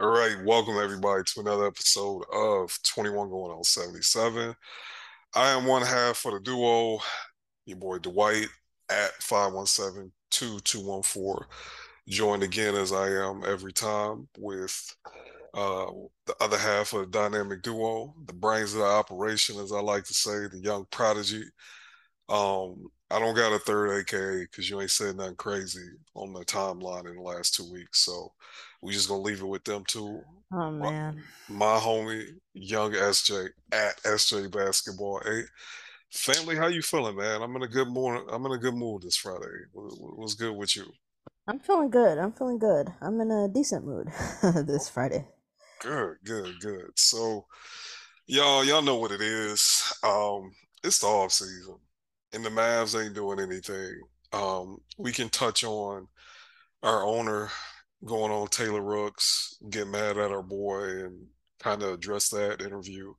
All right, welcome everybody to another episode of 21 Going on 77. I am one half of the duo, your boy Dwight at 517-2214. Joined again as I am every time with uh, the other half of the dynamic duo, the brains of the operation, as I like to say, the young prodigy. Um, I don't got a third AKA because you ain't said nothing crazy on the timeline in the last two weeks. So we just gonna leave it with them two. Oh man. My, my homie, young SJ at SJ Basketball Eight. Family, how you feeling, man? I'm in a good mood. I'm in a good mood this Friday. What's good with you? I'm feeling good. I'm feeling good. I'm in a decent mood this Friday. Good, good, good. So, y'all, y'all know what it is. Um, it's the off season, and the Mavs ain't doing anything. Um, we can touch on our owner going on Taylor Rooks, get mad at our boy, and kind of address that interview.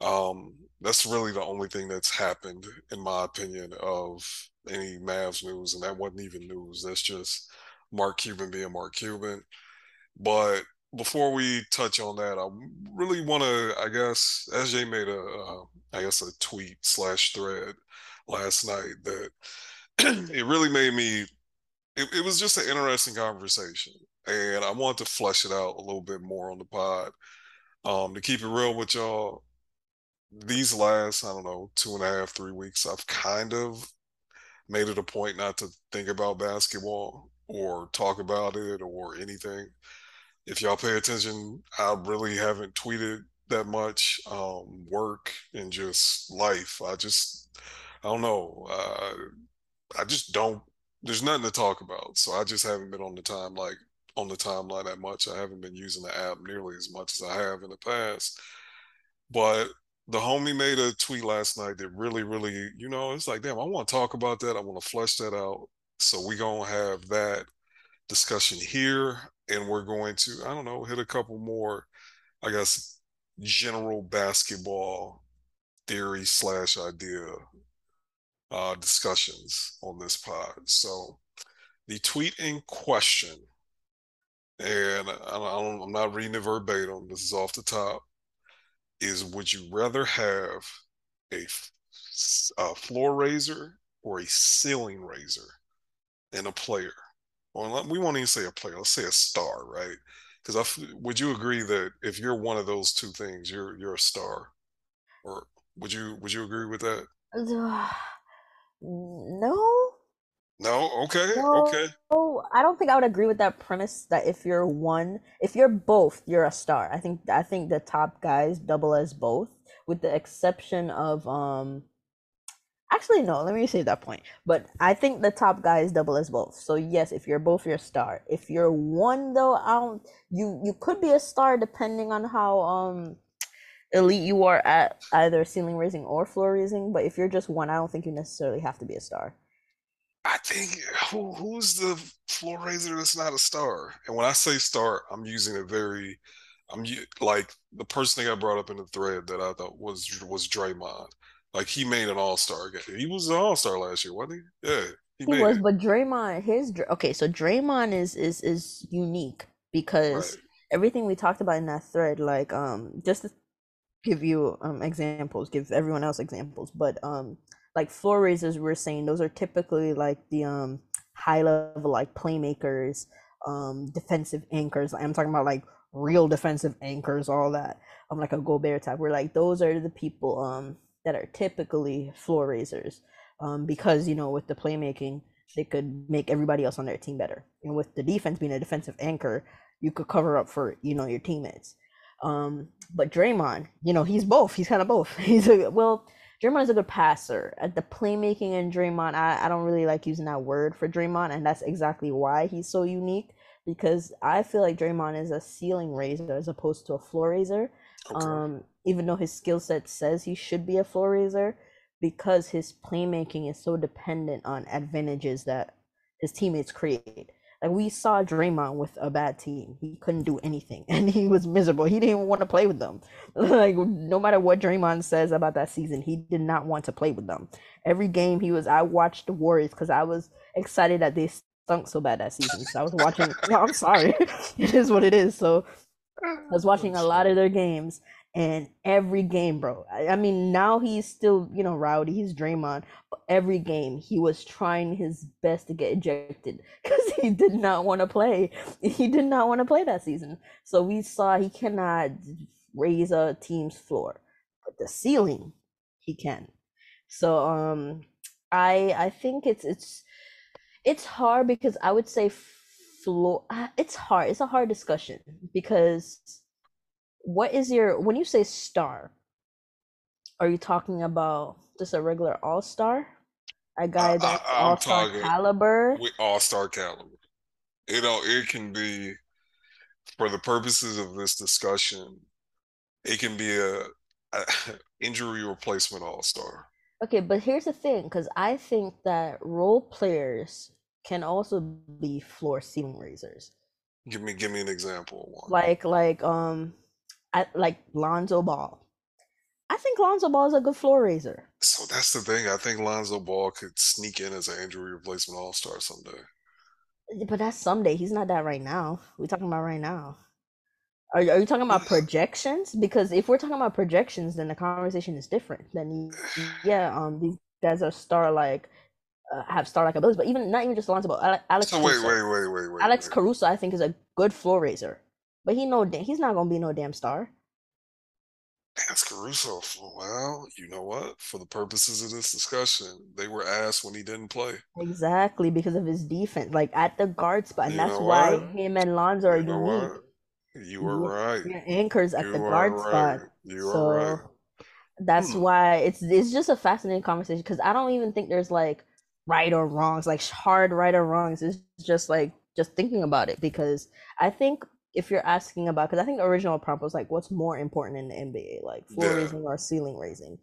Um, that's really the only thing that's happened, in my opinion, of any Mavs news, and that wasn't even news. That's just Mark Cuban being Mark Cuban. But before we touch on that, I really want to, I guess, SJ made a, uh, I guess, a tweet slash thread last night that it really made me it, it was just an interesting conversation, and I want to flesh it out a little bit more on the pod. Um, to keep it real with y'all, these last I don't know two and a half, three weeks, I've kind of made it a point not to think about basketball or talk about it or anything. If y'all pay attention, I really haven't tweeted that much. Um, work and just life. I just I don't know. Uh, I just don't there's nothing to talk about. So I just haven't been on the time like on the timeline that much. I haven't been using the app nearly as much as I have in the past. But the homie made a tweet last night that really, really, you know, it's like, damn, I want to talk about that. I want to flesh that out. So we're gonna have that discussion here, and we're going to, I don't know, hit a couple more, I guess, general basketball theory slash idea uh, discussions on this pod. So the tweet in question, and I am not reading it verbatim, this is off the top, is would you rather have a, a floor raiser or a ceiling raiser in a player? Well, we won't even say a player, let's say a star, right? Because would you agree that if you're one of those two things, you're you're a star, or would you would you agree with that? No. No. Okay. No, okay. Oh, I don't think I would agree with that premise that if you're one, if you're both, you're a star. I think I think the top guys double as both, with the exception of um. Actually, no. Let me say that point. But I think the top guys double as both. So yes, if you're both, you're a star. If you're one, though, I don't. You you could be a star depending on how um elite you are at either ceiling raising or floor raising. But if you're just one, I don't think you necessarily have to be a star. I think who who's the floor raiser that's not a star? And when I say star, I'm using a very I'm like the person that got brought up in the thread that I thought was was Draymond. Like he made an All Star game. He was an All Star last year, wasn't he? Yeah, he, he was. It. But Draymond, his okay, so Draymond is is is unique because right. everything we talked about in that thread, like um, just to give you um examples, give everyone else examples, but um like floor raisers we're saying those are typically like the um high level like playmakers, um defensive anchors. I'm talking about like real defensive anchors, all that. I'm um, like a Gobert type. We're like those are the people um that are typically floor raisers. Um because you know with the playmaking they could make everybody else on their team better. And with the defense being a defensive anchor, you could cover up for, you know, your teammates. Um, but Draymond, you know, he's both. He's kind of both. He's a well, Draymond is a good passer. At the playmaking and Draymond, I, I don't really like using that word for Draymond, and that's exactly why he's so unique. Because I feel like Draymond is a ceiling raiser as opposed to a floor raiser. Okay. Um, even though his skill set says he should be a floor raiser, because his playmaking is so dependent on advantages that his teammates create. Like we saw Draymond with a bad team. He couldn't do anything and he was miserable. He didn't even want to play with them. like no matter what Draymond says about that season, he did not want to play with them. Every game he was I watched the Warriors cuz I was excited that they stunk so bad that season. So I was watching no, I'm sorry. it is what it is. So I was watching a lot of their games, and every game, bro. I, mean, now he's still, you know, rowdy. He's Draymond. But every game, he was trying his best to get ejected because he did not want to play. He did not want to play that season. So we saw he cannot raise a team's floor, but the ceiling, he can. So um, I I think it's it's it's hard because I would say floor. Uh, it's hard. It's a hard discussion because what is your when you say star? Are you talking about just a regular all star? A guy that's all star caliber? We all star caliber. You know, it can be for the purposes of this discussion, it can be a, a injury replacement all star. Okay, but here's the thing, because I think that role players can also be floor ceiling raisers. Give me give me an example. One. Like like um, I, like Lonzo Ball. I think Lonzo Ball is a good floor raiser. So that's the thing. I think Lonzo Ball could sneak in as an injury replacement All Star someday. But that's someday. He's not that right now. We're talking about right now. Are, are you talking about projections? Because if we're talking about projections, then the conversation is different. Then yeah, um, these guys are star like uh, have star like abilities, but even not even just Lonzo Ball. Alex. So wait, wait, wait, wait, wait. Alex wait. Caruso, I think, is a good floor raiser, but he no, he's not gonna be no damn star. Alex Caruso. Well, you know what? For the purposes of this discussion, they were asked when he didn't play. Exactly because of his defense, like at the guard spot, and you that's why him and Lonzo are you unique. You were right. Your anchors at you the guard right. spot. You so right. That's hmm. why it's it's just a fascinating conversation because I don't even think there's like right or wrongs, like hard right or wrongs. It's just like just thinking about it because I think if you're asking about because I think the original prompt was like what's more important in the NBA, like floor yeah. raising or ceiling raising.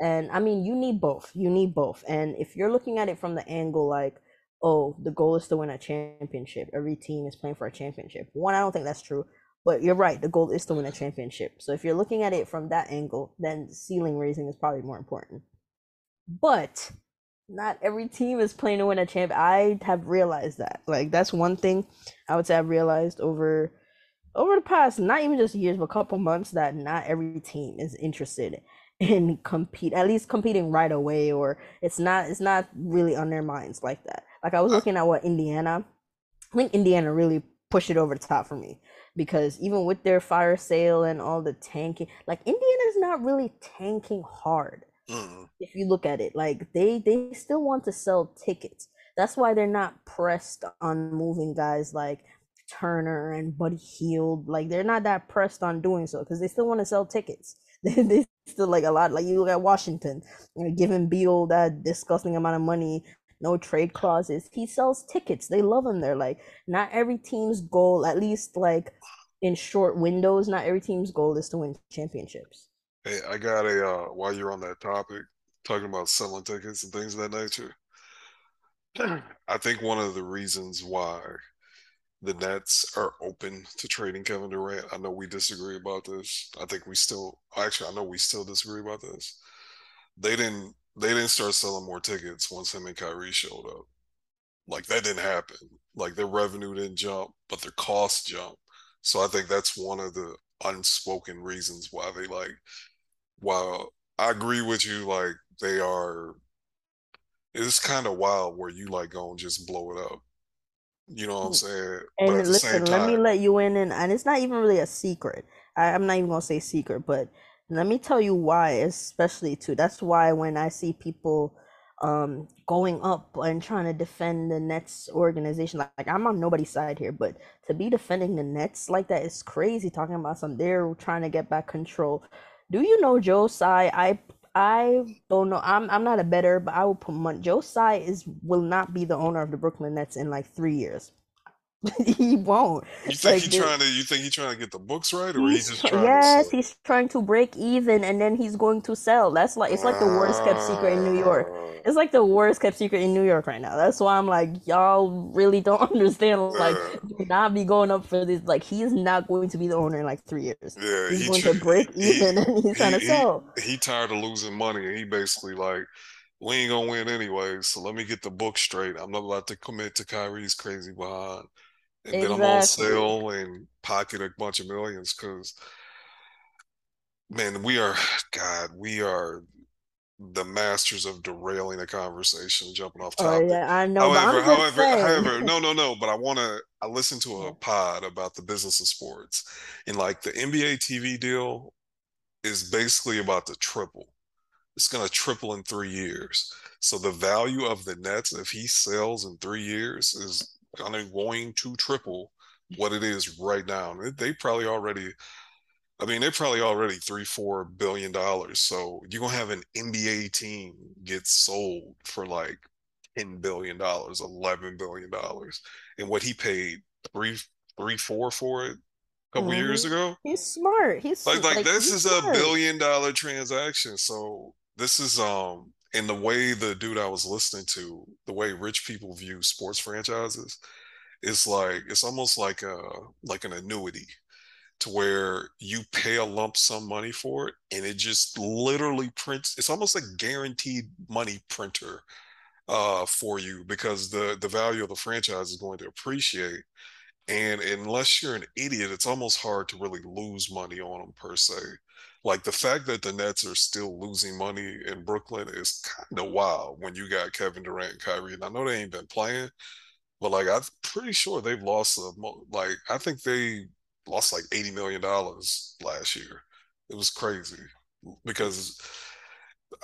And I mean you need both. You need both. And if you're looking at it from the angle like, oh, the goal is to win a championship. Every team is playing for a championship. One, I don't think that's true. But you're right, the goal is to win a championship. So if you're looking at it from that angle, then ceiling raising is probably more important. But not every team is playing to win a champ. I have realized that. Like that's one thing I would say I've realized over over the past not even just years, but a couple months that not every team is interested in compete at least competing right away or it's not it's not really on their minds like that. Like I was looking at what Indiana I think Indiana really pushed it over the top for me because even with their fire sale and all the tanking, like Indiana's not really tanking hard mm If you look at it, like they they still want to sell tickets. That's why they're not pressed on moving guys like Turner and Buddy Hield. Like they're not that pressed on doing so because they still want to sell tickets. they, still like a lot. Like you look at Washington, you know, giving Beal that disgusting amount of money, no trade clauses. He sells tickets. They love him there. Like not every team's goal, at least like in short windows, not every team's goal is to win championships. Hey, I got a uh, while you're on that topic, talking about selling tickets and things of that nature. I think one of the reasons why the Nets are open to trading Kevin Durant. I know we disagree about this. I think we still actually I know we still disagree about this. They didn't they didn't start selling more tickets once him and Kyrie showed up. Like that didn't happen. Like their revenue didn't jump, but their costs jumped. So I think that's one of the unspoken reasons why they like while I agree with you, like they are, it's kind of wild where you like go and just blow it up. You know what I'm mm. saying? And listen, time, let me let you in, and, and it's not even really a secret. I, I'm not even gonna say secret, but let me tell you why, especially too. That's why when I see people um going up and trying to defend the Nets organization. Like, like, I'm on nobody's side here, but to be defending the Nets like that is crazy. Talking about some they're trying to get back control do you know Joe Tsai? I I don't know. I'm I'm not a better, but I will put money. Joe is will not be the owner of the Brooklyn Nets in like three years. he won't. You think like, he's trying to? You think he's trying to get the books right, or he's, he's just trying? Yes, he's trying to break even, and then he's going to sell. That's like it's like the worst kept secret in New York. Ah. It's like the worst kept secret in New York right now. That's why I'm like, y'all really don't understand. Like, do not be going up for this. Like, he's not going to be the owner in like three years. Yeah, he's he going to break even, he, and he's trying to sell. He, he tired of losing money, and he basically like we ain't gonna win anyway. So let me get the book straight. I'm not about to commit to Kyrie's crazy behind and exactly. then I'm on sale and pocket a bunch of millions because man, we are God, we are the masters of derailing a conversation, jumping off oh, topic. Oh, yeah, I know. However, however, however, no, no, no. But I want to. I listened to a pod about the business of sports, and like the NBA TV deal is basically about to triple. It's going to triple in three years. So the value of the Nets, if he sells in three years, is going to triple what it is right now. They probably already I mean, they're probably already three, four billion dollars. So you're gonna have an NBA team get sold for like ten billion dollars, eleven billion dollars, and what he paid three, three, four for it a couple mm-hmm. years ago. He's smart. He's like, like, like this is smart. a billion dollar transaction. So this is um, in the way the dude I was listening to, the way rich people view sports franchises, it's like it's almost like a like an annuity to where you pay a lump sum money for it and it just literally prints it's almost a guaranteed money printer uh, for you because the the value of the franchise is going to appreciate. And unless you're an idiot it's almost hard to really lose money on them per se like the fact that the Nets are still losing money in Brooklyn is kind of wild when you got Kevin Durant and Kyrie and I know they ain't been playing but like I'm pretty sure they've lost a, like I think they lost like eighty million dollars last year. It was crazy because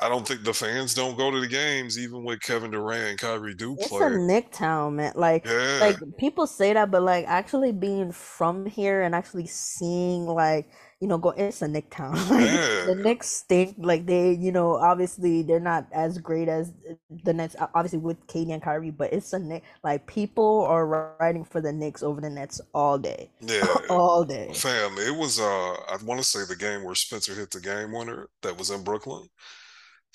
I don't think the fans don't go to the games, even with Kevin Durant and Kyrie do it's play. It's a Knick town, man. Like, yeah. like people say that, but like actually being from here and actually seeing like you know, go. It's a Knick town. The Knicks stink. Like they, you know, obviously they're not as great as the Nets. Obviously with KD and Kyrie, but it's a Knick. Like people are riding for the Knicks over the Nets all day. Yeah, all day. Fam, it was. uh I want to say the game where Spencer hit the game winner that was in Brooklyn.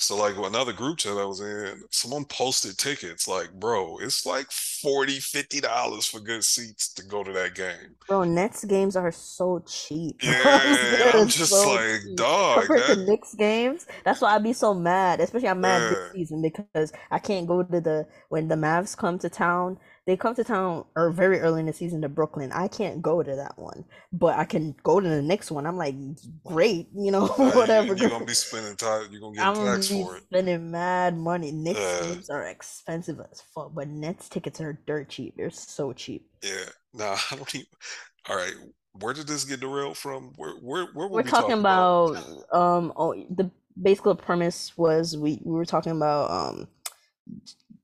So like another group chat I was in, someone posted tickets like, bro, it's like 40 50 dollars for good seats to go to that game. Bro, Nets games are so cheap. Yeah, I'm just so like, cheap. dog. Compared that... to Knicks games, that's why I'd be so mad. Especially I'm mad yeah. this season because I can't go to the when the Mavs come to town they come to town or very early in the season to Brooklyn. I can't go to that one, but I can go to the next one. I'm like, great, you know, whatever. You're gonna be spending time. You're gonna get I'm gonna be for it. Spending mad money. Knicks uh, games are expensive as fuck, but Nets tickets are dirt cheap. They're so cheap. Yeah. Nah, I don't even. All right. Where did this get derailed from? Where where where were we're we talking, talking about, about? Um. Oh, the basic premise was we we were talking about um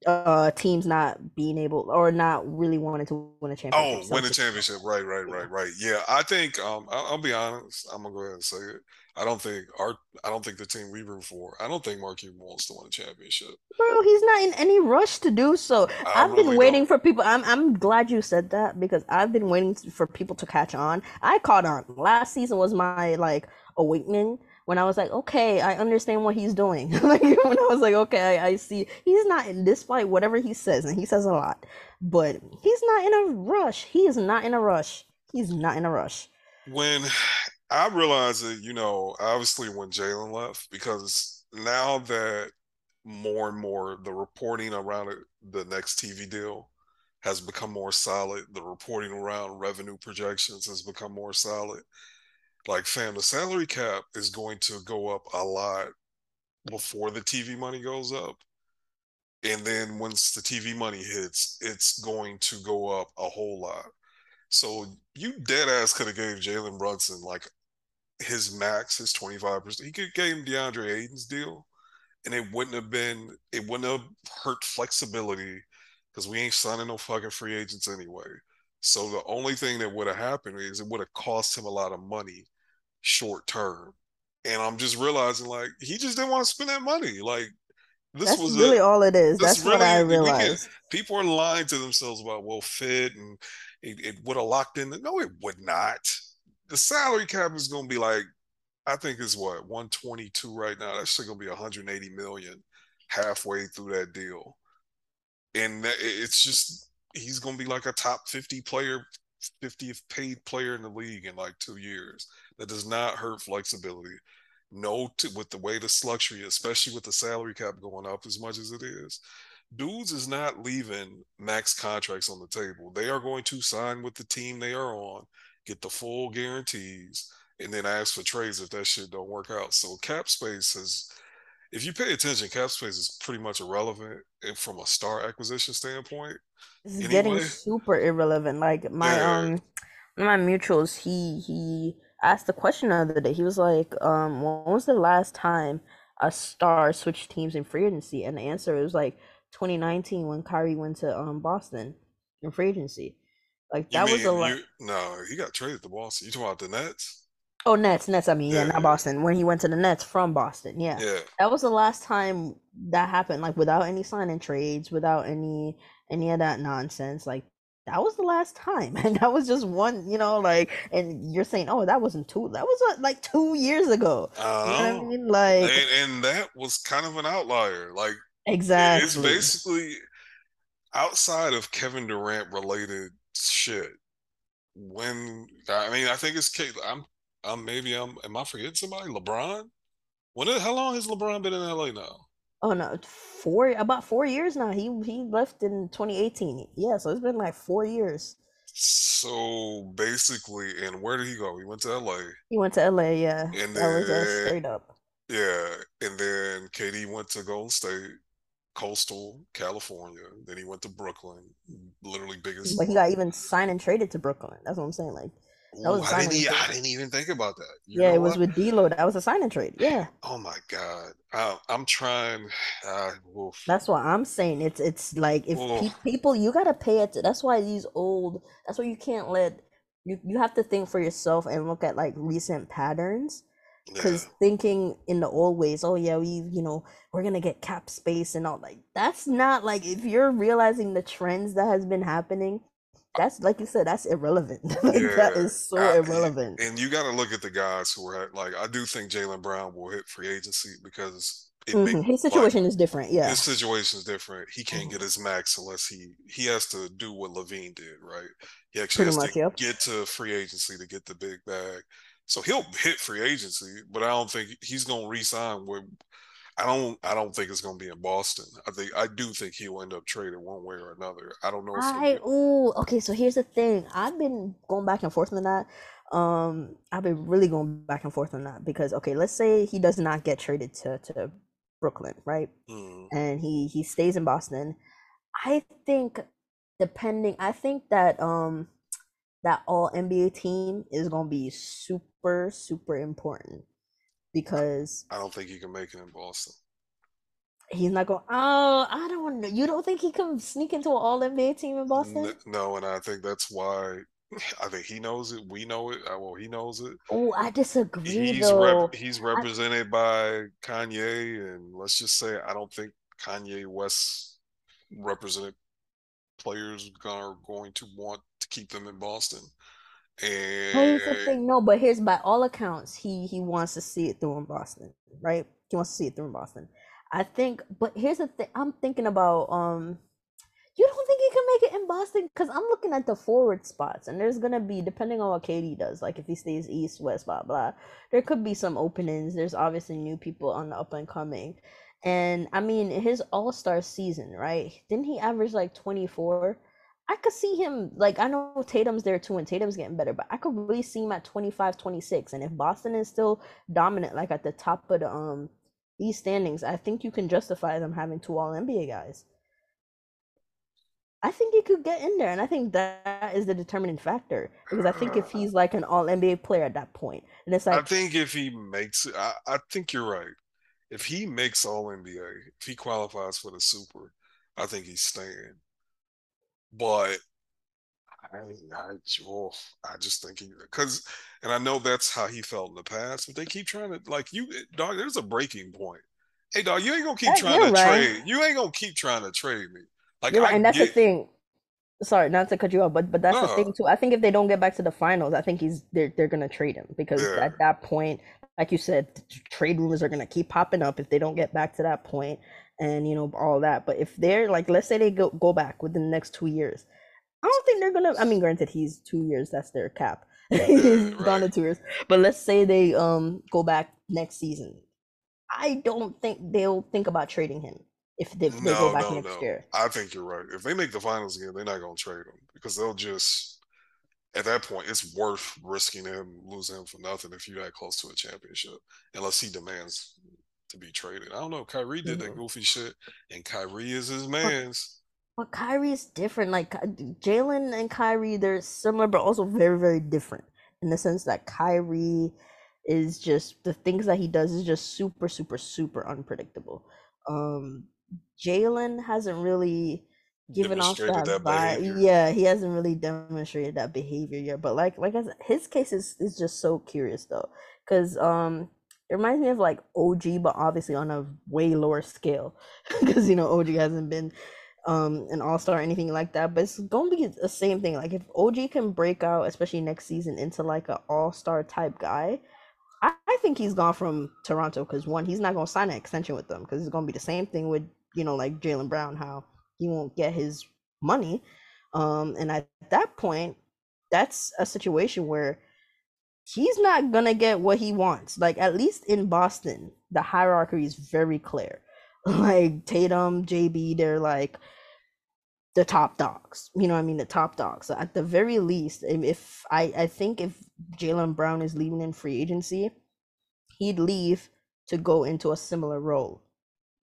uh teams not being able or not really wanting to win a championship. Oh, win a championship, right, right, right, right. Yeah, I think um I'll, I'll, be honest. I'm gonna go ahead and say it. I don't think our I don't think the team we root for. I don't think Mark Cuban wants to win a championship. Bro, he's not in any rush to do so. I have really been waiting don't. for people. I'm I'm glad you said that because I've been waiting for people to catch on. I caught on. Last season was my like awakening when I was like, okay, I understand what he's doing. like when I was like, okay, I, I see he's not in despite whatever he says, and he says a lot, but he's not in a rush. He is not in a rush. He's not in a rush. When I realized that, you know, obviously when Jalen left, because now that more and more the reporting around it, the next TV deal has become more solid, the reporting around revenue projections has become more solid like fam the salary cap is going to go up a lot before the tv money goes up. And then once the tv money hits it's going to go up a whole lot. So you dead ass could have gave jalen brunson like his max his 25% he could give him deandre ayton's deal and it wouldn't have been it wouldn't have hurt flexibility because we ain't signing no fucking free agents anyway. So the only thing that would have happened is it would have cost him a lot of money short term. And I'm just realizing like he just didn't want to spend that money. Like this That's was really a, all it is. That's really, what I realized. people are lying to themselves about well fit and it, it would have locked in. No, it would not. The salary cap is going to be like I think it's what 122 right now. That's still going to be 180 million halfway through that deal, and that, it's just he's going to be like a top 50 player 50th paid player in the league in like two years. That does not hurt flexibility. No, with the way the luxury, especially with the salary cap going up as much as it is, dudes is not leaving max contracts on the table. They are going to sign with the team they are on, get the full guarantees, and then ask for trades if that shit don't work out. So cap space is if you pay attention, cap space is pretty much irrelevant from a star acquisition standpoint. It's anyway. getting super irrelevant. Like my yeah. um my mutuals, he he asked the question the other day. He was like, um, when was the last time a star switched teams in free agency? And the answer was like 2019 when Kyrie went to um Boston in free agency. Like that mean, was a lot. No, he got traded to Boston. You talking about the Nets? Oh, Nets, Nets. I mean, yeah, yeah not yeah. Boston. When he went to the Nets from Boston, yeah. yeah, that was the last time that happened. Like without any signing trades, without any any of that nonsense. Like that was the last time, and that was just one. You know, like, and you're saying, oh, that wasn't two. That was uh, like two years ago. Uh, you know what I mean? Like, and, and that was kind of an outlier. Like, exactly. It's basically outside of Kevin Durant related shit. When I mean, I think it's Kate, I'm um, maybe I'm. Am I forgetting somebody? LeBron. When? How long has LeBron been in LA now? Oh no, four about four years now. He he left in 2018. Yeah, so it's been like four years. So basically, and where did he go? He went to LA. He went to LA, yeah. And uh, then straight up. Yeah, and then KD went to Golden State, Coastal California. Then he went to Brooklyn, literally biggest. But he got even signed and traded to Brooklyn. That's what I'm saying. Like Ooh, I didn't. I didn't even think about that. You yeah, it was what? with D'Lo. That was a sign and trade. Yeah. Oh my god, I, am trying. Uh, that's why I'm saying it's it's like if pe- people you gotta pay it. That's why these old. That's why you can't let you. You have to think for yourself and look at like recent patterns. Because yeah. thinking in the old ways, oh yeah, we you know we're gonna get cap space and all like that's not like if you're realizing the trends that has been happening that's like you said, that's irrelevant. like, yeah, that is so I, irrelevant. And you got to look at the guys who are like, I do think Jaylen Brown will hit free agency because mm-hmm. his situation like, is different. Yeah, his situation is different. He can't mm-hmm. get his max unless he he has to do what LaVine did, right? He actually Pretty has much, to yep. get to free agency to get the big bag. So he'll hit free agency, but I don't think he's going to re-sign with I don't I don't think it's gonna be in Boston. I think I do think he'll end up traded one way or another. I don't know. I oh okay. So here's the thing. I've been going back and forth on that. Um, I've been really going back and forth on that because okay, let's say he does not get traded to to Brooklyn, right? Mm. And he he stays in Boston. I think depending, I think that um that all NBA team is gonna be super super important because I don't think he can make it in Boston. He's not going. Oh, I don't know. You don't think he can sneak into an All NBA team in Boston? No, and I think that's why. I think he knows it. We know it. Uh, well, he knows it. Oh, I disagree. He's though. Rep, he's represented I, by Kanye, and let's just say I don't think Kanye West represented players are going to want to keep them in Boston. And here's the thing, no, but here's by all accounts, he he wants to see it through in Boston, right? He wants to see it through in Boston. I think, but here's the thing, I'm thinking about um you don't think he can make it in Boston? Because I'm looking at the forward spots, and there's gonna be depending on what KD does. Like if he stays east, west, blah blah. There could be some openings. There's obviously new people on the up and coming, and I mean his All Star season, right? Didn't he average like 24? I could see him like I know Tatum's there too and Tatum's getting better, but I could really see him at 25, 26. And if Boston is still dominant, like at the top of the um these standings, I think you can justify them having two all NBA guys. I think he could get in there, and I think that is the determining factor because I think if he's like an all NBA player at that point, and it's like I think if he makes it, I, I think you're right. If he makes all NBA, if he qualifies for the Super, I think he's staying. But I, I, oh, I just think he because, and I know that's how he felt in the past. But they keep trying to like you, eh, dog. There's a breaking point. Hey, dog, you ain't gonna keep trying to right. trade. You ain't gonna keep trying to trade me. Like, right, and that's get, the thing. Sorry, not to cut you off, but but that's the thing too. I think if they don't get back to the finals, I think he's they're they're gonna trade him because yeah. at that point, like you said, trade rumors are gonna keep popping up if they don't get back to that point, and you know all that. But if they're like, let's say they go go back within the next two years, I don't think they're gonna. I mean, granted, he's two years. That's their cap. he's right. gone to two years. But let's say they um go back next season. I don't think they'll think about trading him if they, they no, go back no, next no. year. I think you're right. If they make the finals again, they're not to trade him because they'll just at that point it's worth risking him losing him for nothing if you're that close to a championship, unless he demands to be traded. I don't know. Kyrie did that goofy shit, and Kyrie is his man's. But, but Kyrie is different. Like Jalen and Kyrie, they're similar, but also very, very different in the sense that Kyrie is just the things that he does is just super, super, super unpredictable. Um, Jalen hasn't really given off that, that vibe. Yeah, he hasn't really demonstrated that behavior yet. But like, like I said, his case is is just so curious though, because um, it reminds me of like OG, but obviously on a way lower scale, because you know OG hasn't been um an all star or anything like that. But it's gonna be the same thing. Like if OG can break out, especially next season, into like an all star type guy, I, I think he's gone from Toronto because one, he's not gonna sign an extension with them because it's gonna be the same thing with you know like Jaylen Brown, how he won't get his money. Um, and at that point, that's a situation where he's not gonna get what he wants. Like at least in Boston, the hierarchy is very clear. Like Tatum, JB, they're like the top dogs. You know what I mean? The top dogs. So at the very least, if I I think if Jaylen Brown is leaving in free agency, he'd leave to go into a similar role.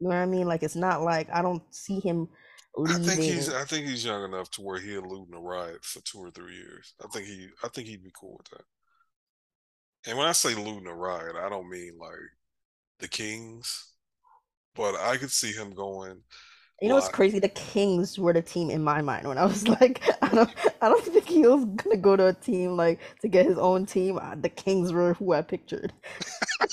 You know what I mean? Like it's not like I don't see him leaving. I think he's I think he's young enough to where he'll lose in a ride for two or three years. I think he I think he'd be cool with that. And when I say looting a ride, I don't mean like the Kings, but I could see him going. You know what's crazy? The Kings were the team in my mind when I was like, I don't, I don't think he was gonna go to a team like to get his own team. The Kings were who I pictured,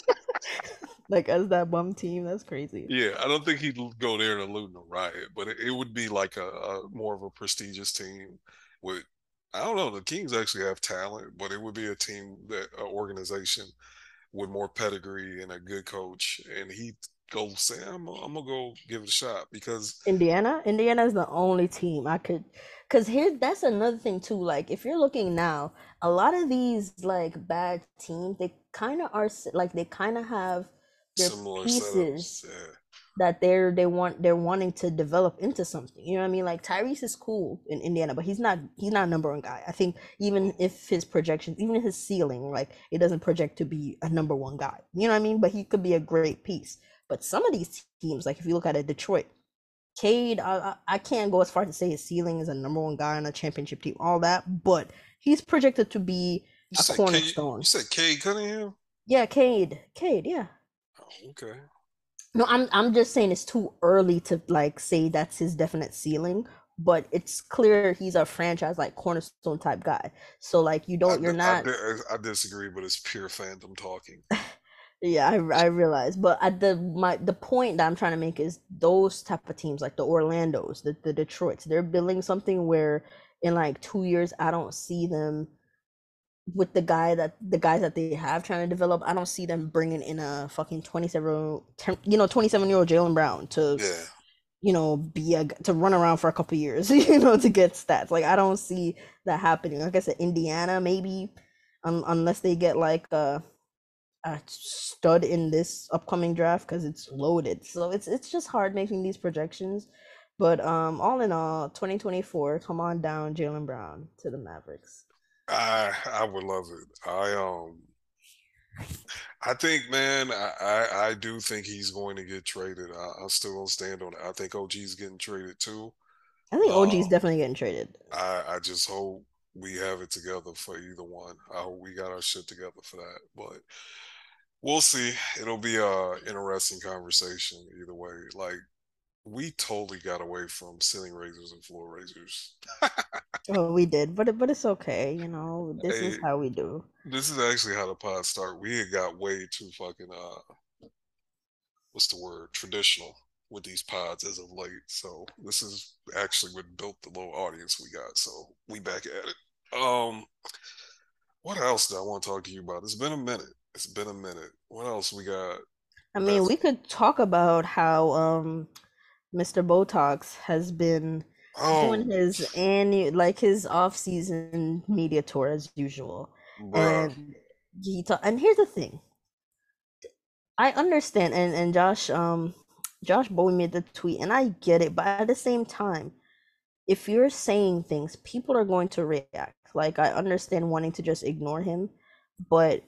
like as that bum team. That's crazy. Yeah, I don't think he'd go there to loot a riot, but it, it would be like a, a more of a prestigious team with I don't know. The Kings actually have talent, but it would be a team that an organization with more pedigree and a good coach, and he go say, I'm, I'm gonna go give it a shot because Indiana, Indiana is the only team I could. Cause here, that's another thing too. Like, if you're looking now, a lot of these like bad teams, they kind of are like they kind of have their Similar pieces. Yeah that they're they want they're wanting to develop into something. You know what I mean? Like Tyrese is cool in Indiana, but he's not he's not a number one guy. I think even if his projections, even his ceiling, like it doesn't project to be a number one guy. You know what I mean? But he could be a great piece. But some of these teams, like if you look at it, Detroit, Cade, I, I can't go as far to say his ceiling is a number one guy on a championship team, all that, but he's projected to be you a cornerstone. Cade, you said Cade Cunningham? Yeah, Cade. Cade, yeah. Oh, okay. No, I'm I'm just saying it's too early to like say that's his definite ceiling, but it's clear he's a franchise like cornerstone type guy. So like you don't, I, you're not. I, I, disagree, but it's pure fandom talking. yeah, I I realize, but at the my the point that I'm trying to make is those type of teams like the Orlando's, the the Detroits, they're building something where in like two years I don't see them with the guy that the guys that they have trying to develop, I don't see them bringing in a fucking 27 you know 27 year old Jaylen Brown to yeah. you know be a to run around for a couple years you know to get stats. Like I don't see that happening. Like I said, Indiana maybe um, unless they get like a a stud in this upcoming draft because it's loaded. So it's it's just hard making these projections. But um, all in all, 2024, come on down, Jaylen Brown to the Mavericks. I I would love it. I um I think, man, I, I, I do think he's going to get traded. I, am still gonna stand on it. I think OG's getting traded too. I think OG's um, definitely getting traded. I, I just hope we have it together for either one. I hope we got our shit together for that. But we'll see. It'll be a interesting conversation either way. Like we totally got away from ceiling raisers and floor raisers. well, we did, but but it's okay. You know, this hey, is how we do. This is actually how the pod start. We had got way too fucking uh, what's the word? Traditional with these pods as of late. So this is actually what built the little audience we got. So we back at it. Um, what else do I want to talk to you about? It's been a minute. It's been a minute. What else we got? I mean, we could talk about how um Mr. Botox has been oh. doing his annual, like his off-season media tour as usual, Bruh. and he ta- and here's the thing. I understand, and and Josh, um, Josh Bowie made the tweet, and I get it, but at the same time, if you're saying things, people are going to react. Like I understand wanting to just ignore him, but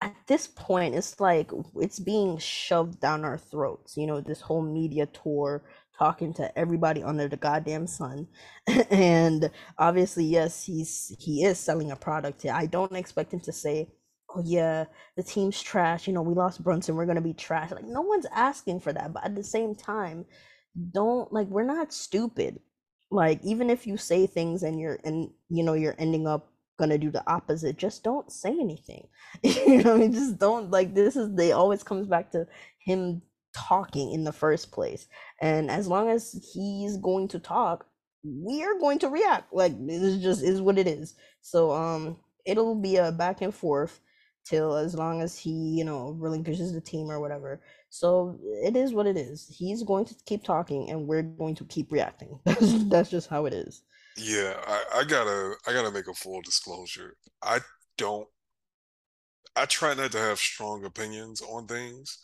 at this point it's like it's being shoved down our throats you know this whole media tour talking to everybody under the goddamn sun. And obviously yes he's he is selling a product i don't expect him to say oh yeah the team's trash you know we lost brunson we're gonna be trash. Like no one's asking for that but at the same time don't like we're not stupid. Like even if you say things and you're and you know you're ending up gonna do the opposite. Just don't say anything. You know I mean? just don't like this is they always comes back to him talking in the first place. And as long as he's going to talk we are going to react. Like this just is what it is. So um it'll be a back and forth till as long as he you know relinquishes the team or whatever. So it is what it is. He's going to keep talking and we're going to keep reacting. That's, that's just how it is yeah, I, I gotta I gotta make a full disclosure. I don't I try not to have strong opinions on things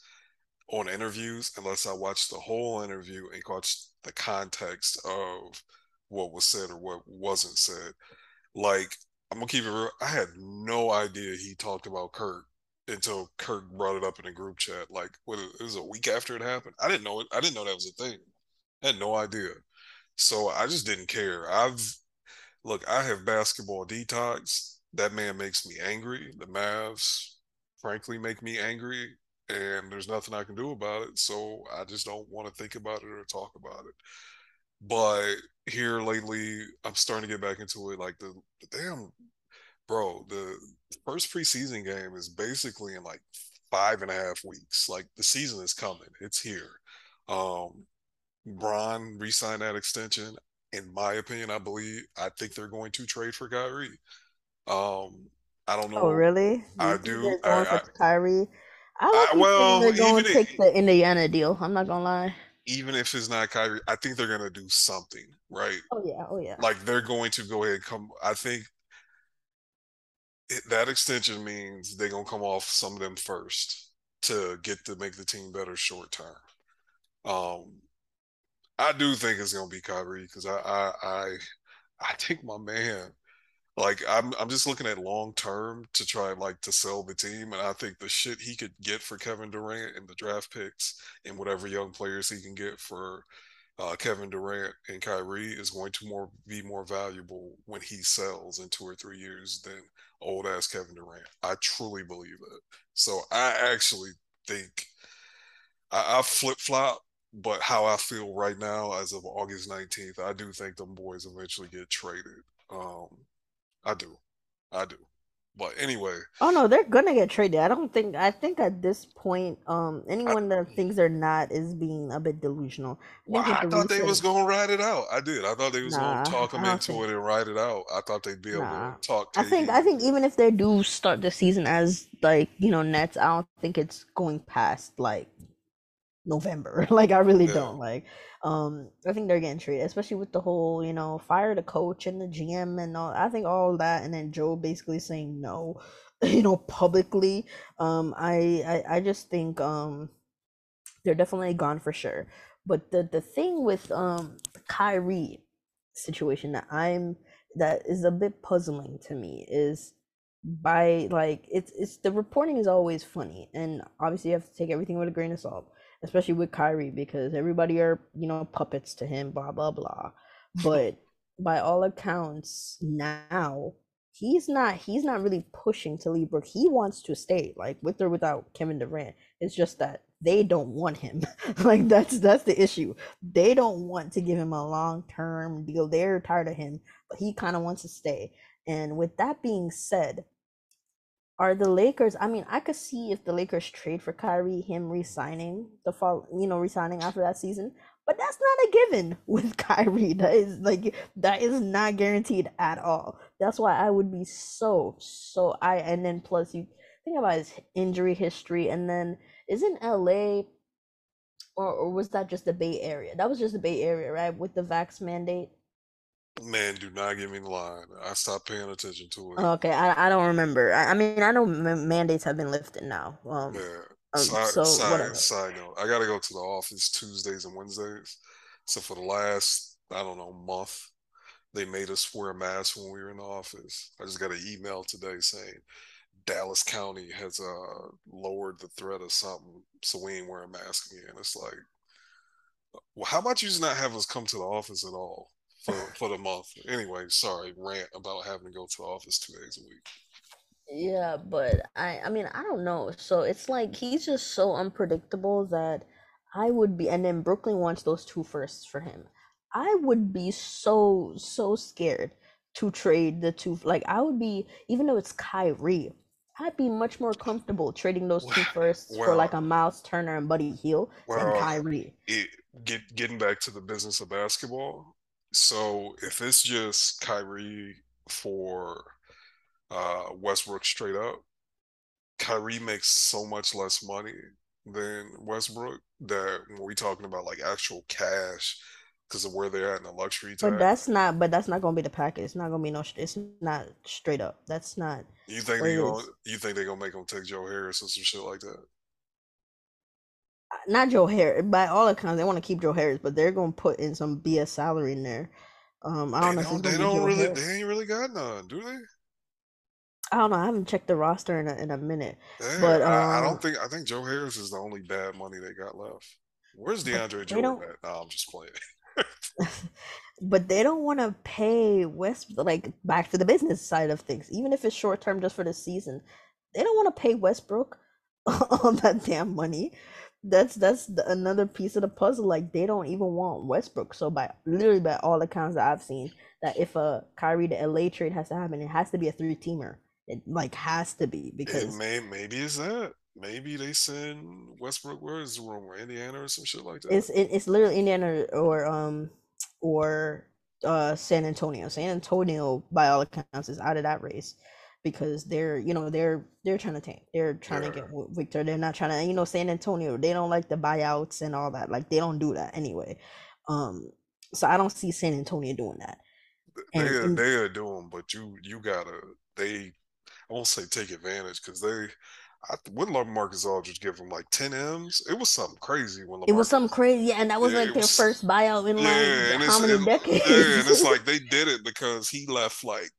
on interviews unless I watch the whole interview and catch the context of what was said or what wasn't said. Like, I'm gonna keep it real. I had no idea he talked about Kirk until Kirk brought it up in a group chat. Like, what it was a week after it happened. I didn't know it. I didn't know that was a thing. I had no idea. So I just didn't care. I've look, I have basketball detox. That man makes me angry. The Mavs, frankly, make me angry, and there's nothing I can do about it. So I just don't want to think about it or talk about it. But here lately, I'm starting to get back into it. Like the, the damn, bro, the first preseason game is basically in like five and a half weeks. Like the season is coming. It's here. Um, Bron re-signed that extension. In my opinion, I believe I think they're going to trade for Kyrie. Um, I don't oh, know. Oh, really? I do. Going I, for Kyrie. I, I well, they're going to take the Indiana deal. I'm not gonna lie. Even if it's not Kyrie, I think they're gonna do something, right? Oh yeah, oh yeah. Like they're going to go ahead and come. I think it, that extension means they're gonna come off some of them first to get to make the team better short term. Um, I do think it's gonna be Kyrie because I, I I I think my man, like I'm I'm just looking at long term to try like to sell the team, and I think the shit he could get for Kevin Durant and the draft picks and whatever young players he can get for uh, Kevin Durant and Kyrie is going to more be more valuable when he sells in two or three years than old ass Kevin Durant. I truly believe that. So I actually think I, I flip flop but how I feel right now, as of August 19th, I do think them boys eventually get traded. Um, I do. I do. But anyway. Oh no, they're gonna get traded. I don't think I think at this point, um anyone I, that thinks they're not is being a bit delusional. I, well, I thought they was gonna ride it out. I did. I thought they was nah, gonna talk them into think... it and ride it out. I thought they'd be able nah. to talk I think I think even if they do start the season as like, you know, Nets, I don't think it's going past like November. like I really yeah. don't like. Um, I think they're getting treated, especially with the whole, you know, fire the coach and the GM and all. I think all that, and then Joe basically saying no, you know, publicly. Um, I, I, I just think um, they're definitely gone for sure. But the the thing with um Kyrie situation that I'm that is a bit puzzling to me is by like it's it's the reporting is always funny and obviously you have to take everything with a grain of salt especially with Kyrie because everybody are you know puppets to him, blah blah blah. But by all accounts, now he's not he's not really pushing to leave Brook. He wants to stay, like with or without Kevin Durant. It's just that they don't want him. like that's that's the issue. They don't want to give him a long term deal. They're tired of him, but he kind of wants to stay. And with that being said, are the Lakers? I mean, I could see if the Lakers trade for Kyrie, him resigning the fall, you know, resigning after that season. But that's not a given with Kyrie. That is like that is not guaranteed at all. That's why I would be so so I and then plus you think about his injury history and then isn't LA or, or was that just the Bay Area? That was just the Bay Area, right? With the vax mandate. Man, do not give me the line. I stopped paying attention to it. Okay, I, I don't remember. I, I mean, I know m- mandates have been lifted now. Um, yeah. Um, side, so side, whatever. Side note: I gotta go to the office Tuesdays and Wednesdays. So for the last, I don't know, month, they made us wear a mask when we were in the office. I just got an email today saying Dallas County has uh, lowered the threat of something, so we ain't wearing masks again. It's like, well, how about you just not have us come to the office at all for for the month? Anyway, sorry, rant about having to go to the office two days a week. Yeah, but I I mean I don't know. So it's like he's just so unpredictable that I would be and then Brooklyn wants those two firsts for him. I would be so so scared to trade the two like I would be even though it's Kyrie, I'd be much more comfortable trading those two firsts well, for like a Miles Turner and Buddy Hield well, than Kyrie. It, get getting back to the business of basketball. So if it's just Kyrie for uh, Westbrook straight up, Kyrie makes so much less money than Westbrook that when we talking about like actual cash because of where they're at in the luxury tax. But that's not. But that's not going to be the package. It's not going to be no. It's not straight up. That's not. You think they gonna, You think they gonna make them take Joe Harris or some shit like that? Not Joe Harris. By all accounts, they want to keep Joe Harris, but they're gonna put in some BS salary in there. Um, I don't they know. Don't, they don't really. Harris. They ain't really got none, do they? I don't know. I haven't checked the roster in a, in a minute. Yeah, but um, I, I, don't um think. I think Joe Harris is the only bad money they got left. Where's DeAndre Jordan at? No, I'm just playing. but they don't want to pay West like back to the business side of things, even if it's short term just for the season. They don't want to pay Westbrook all that damn money. That's that's the, another piece of the puzzle. Like they don't even want Westbrook. So by literally by all accounts that I've seen, that if a Kyrie to LA trade has to happen, it has to be a three teamer. It like has to be because it may, maybe it's that maybe they send Westbrook. Where is the rumor? Indiana or some shit like that. It's it, it's literally Indiana or um or uh San Antonio. San Antonio, by all accounts, is out of that race because they're you know they're they're trying to tank. They're trying yeah. to get Victor. They're not trying to you know San Antonio. They don't like the buyouts and all that. Like they don't do that anyway. Um, so I don't see San Antonio doing that. They are, they are doing, but you you gotta they I won't say take advantage because they I, when Lamar Marcus Aldridge give him like 10 M's, it was something crazy when it was something crazy, yeah, and that was yeah, like their was, first buyout in yeah, like how many it, decades? Yeah, and it's like they did it because he left like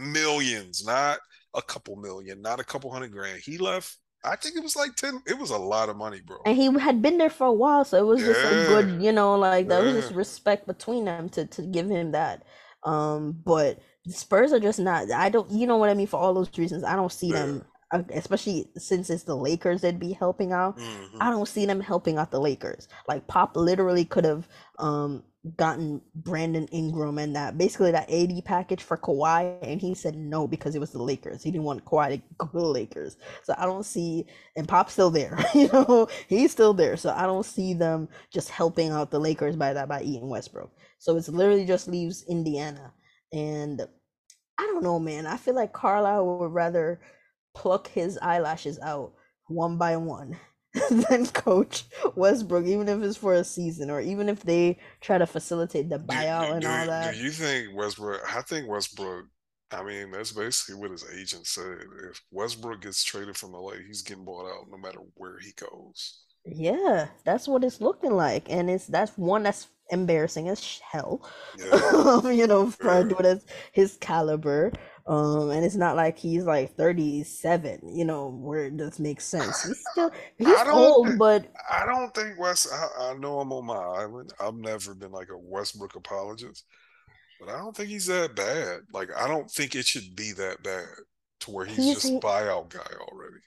millions, not a couple million, not a couple hundred grand. He left I think it was like 10 it was a lot of money, bro. And he had been there for a while, so it was yeah. just a good, you know, like that yeah. was just respect between them to to give him that. Um, but Spurs are just not I don't you know what I mean for all those reasons. I don't see yeah. them especially since it's the Lakers that'd be helping out. Mm-hmm. I don't see them helping out the Lakers. Like Pop literally could have um gotten Brandon Ingram and that basically that AD package for Kawhi, and he said no because it was the Lakers. He didn't want Kawhi to go to the Lakers. So I don't see and Pop's still there. you know, he's still there. So I don't see them just helping out the Lakers by that by eating Westbrook. So it's literally just leaves Indiana. And I don't know, man. I feel like Carlisle would rather pluck his eyelashes out one by one than coach Westbrook, even if it's for a season or even if they try to facilitate the buyout do, and all that. Do you think Westbrook? I think Westbrook. I mean, that's basically what his agent said. If Westbrook gets traded from LA, he's getting bought out no matter where he goes. Yeah, that's what it's looking like, and it's that's one that's embarrassing as hell. Yeah. you know, for yeah. doing his caliber. Um, and it's not like he's like 37, you know, where it does make sense. He's still he's old, think, but I don't think West. I, I, know I'm on my island. I've never been like a Westbrook apologist, but I don't think he's that bad. Like I don't think it should be that bad to where he's, he's just he, buyout guy already.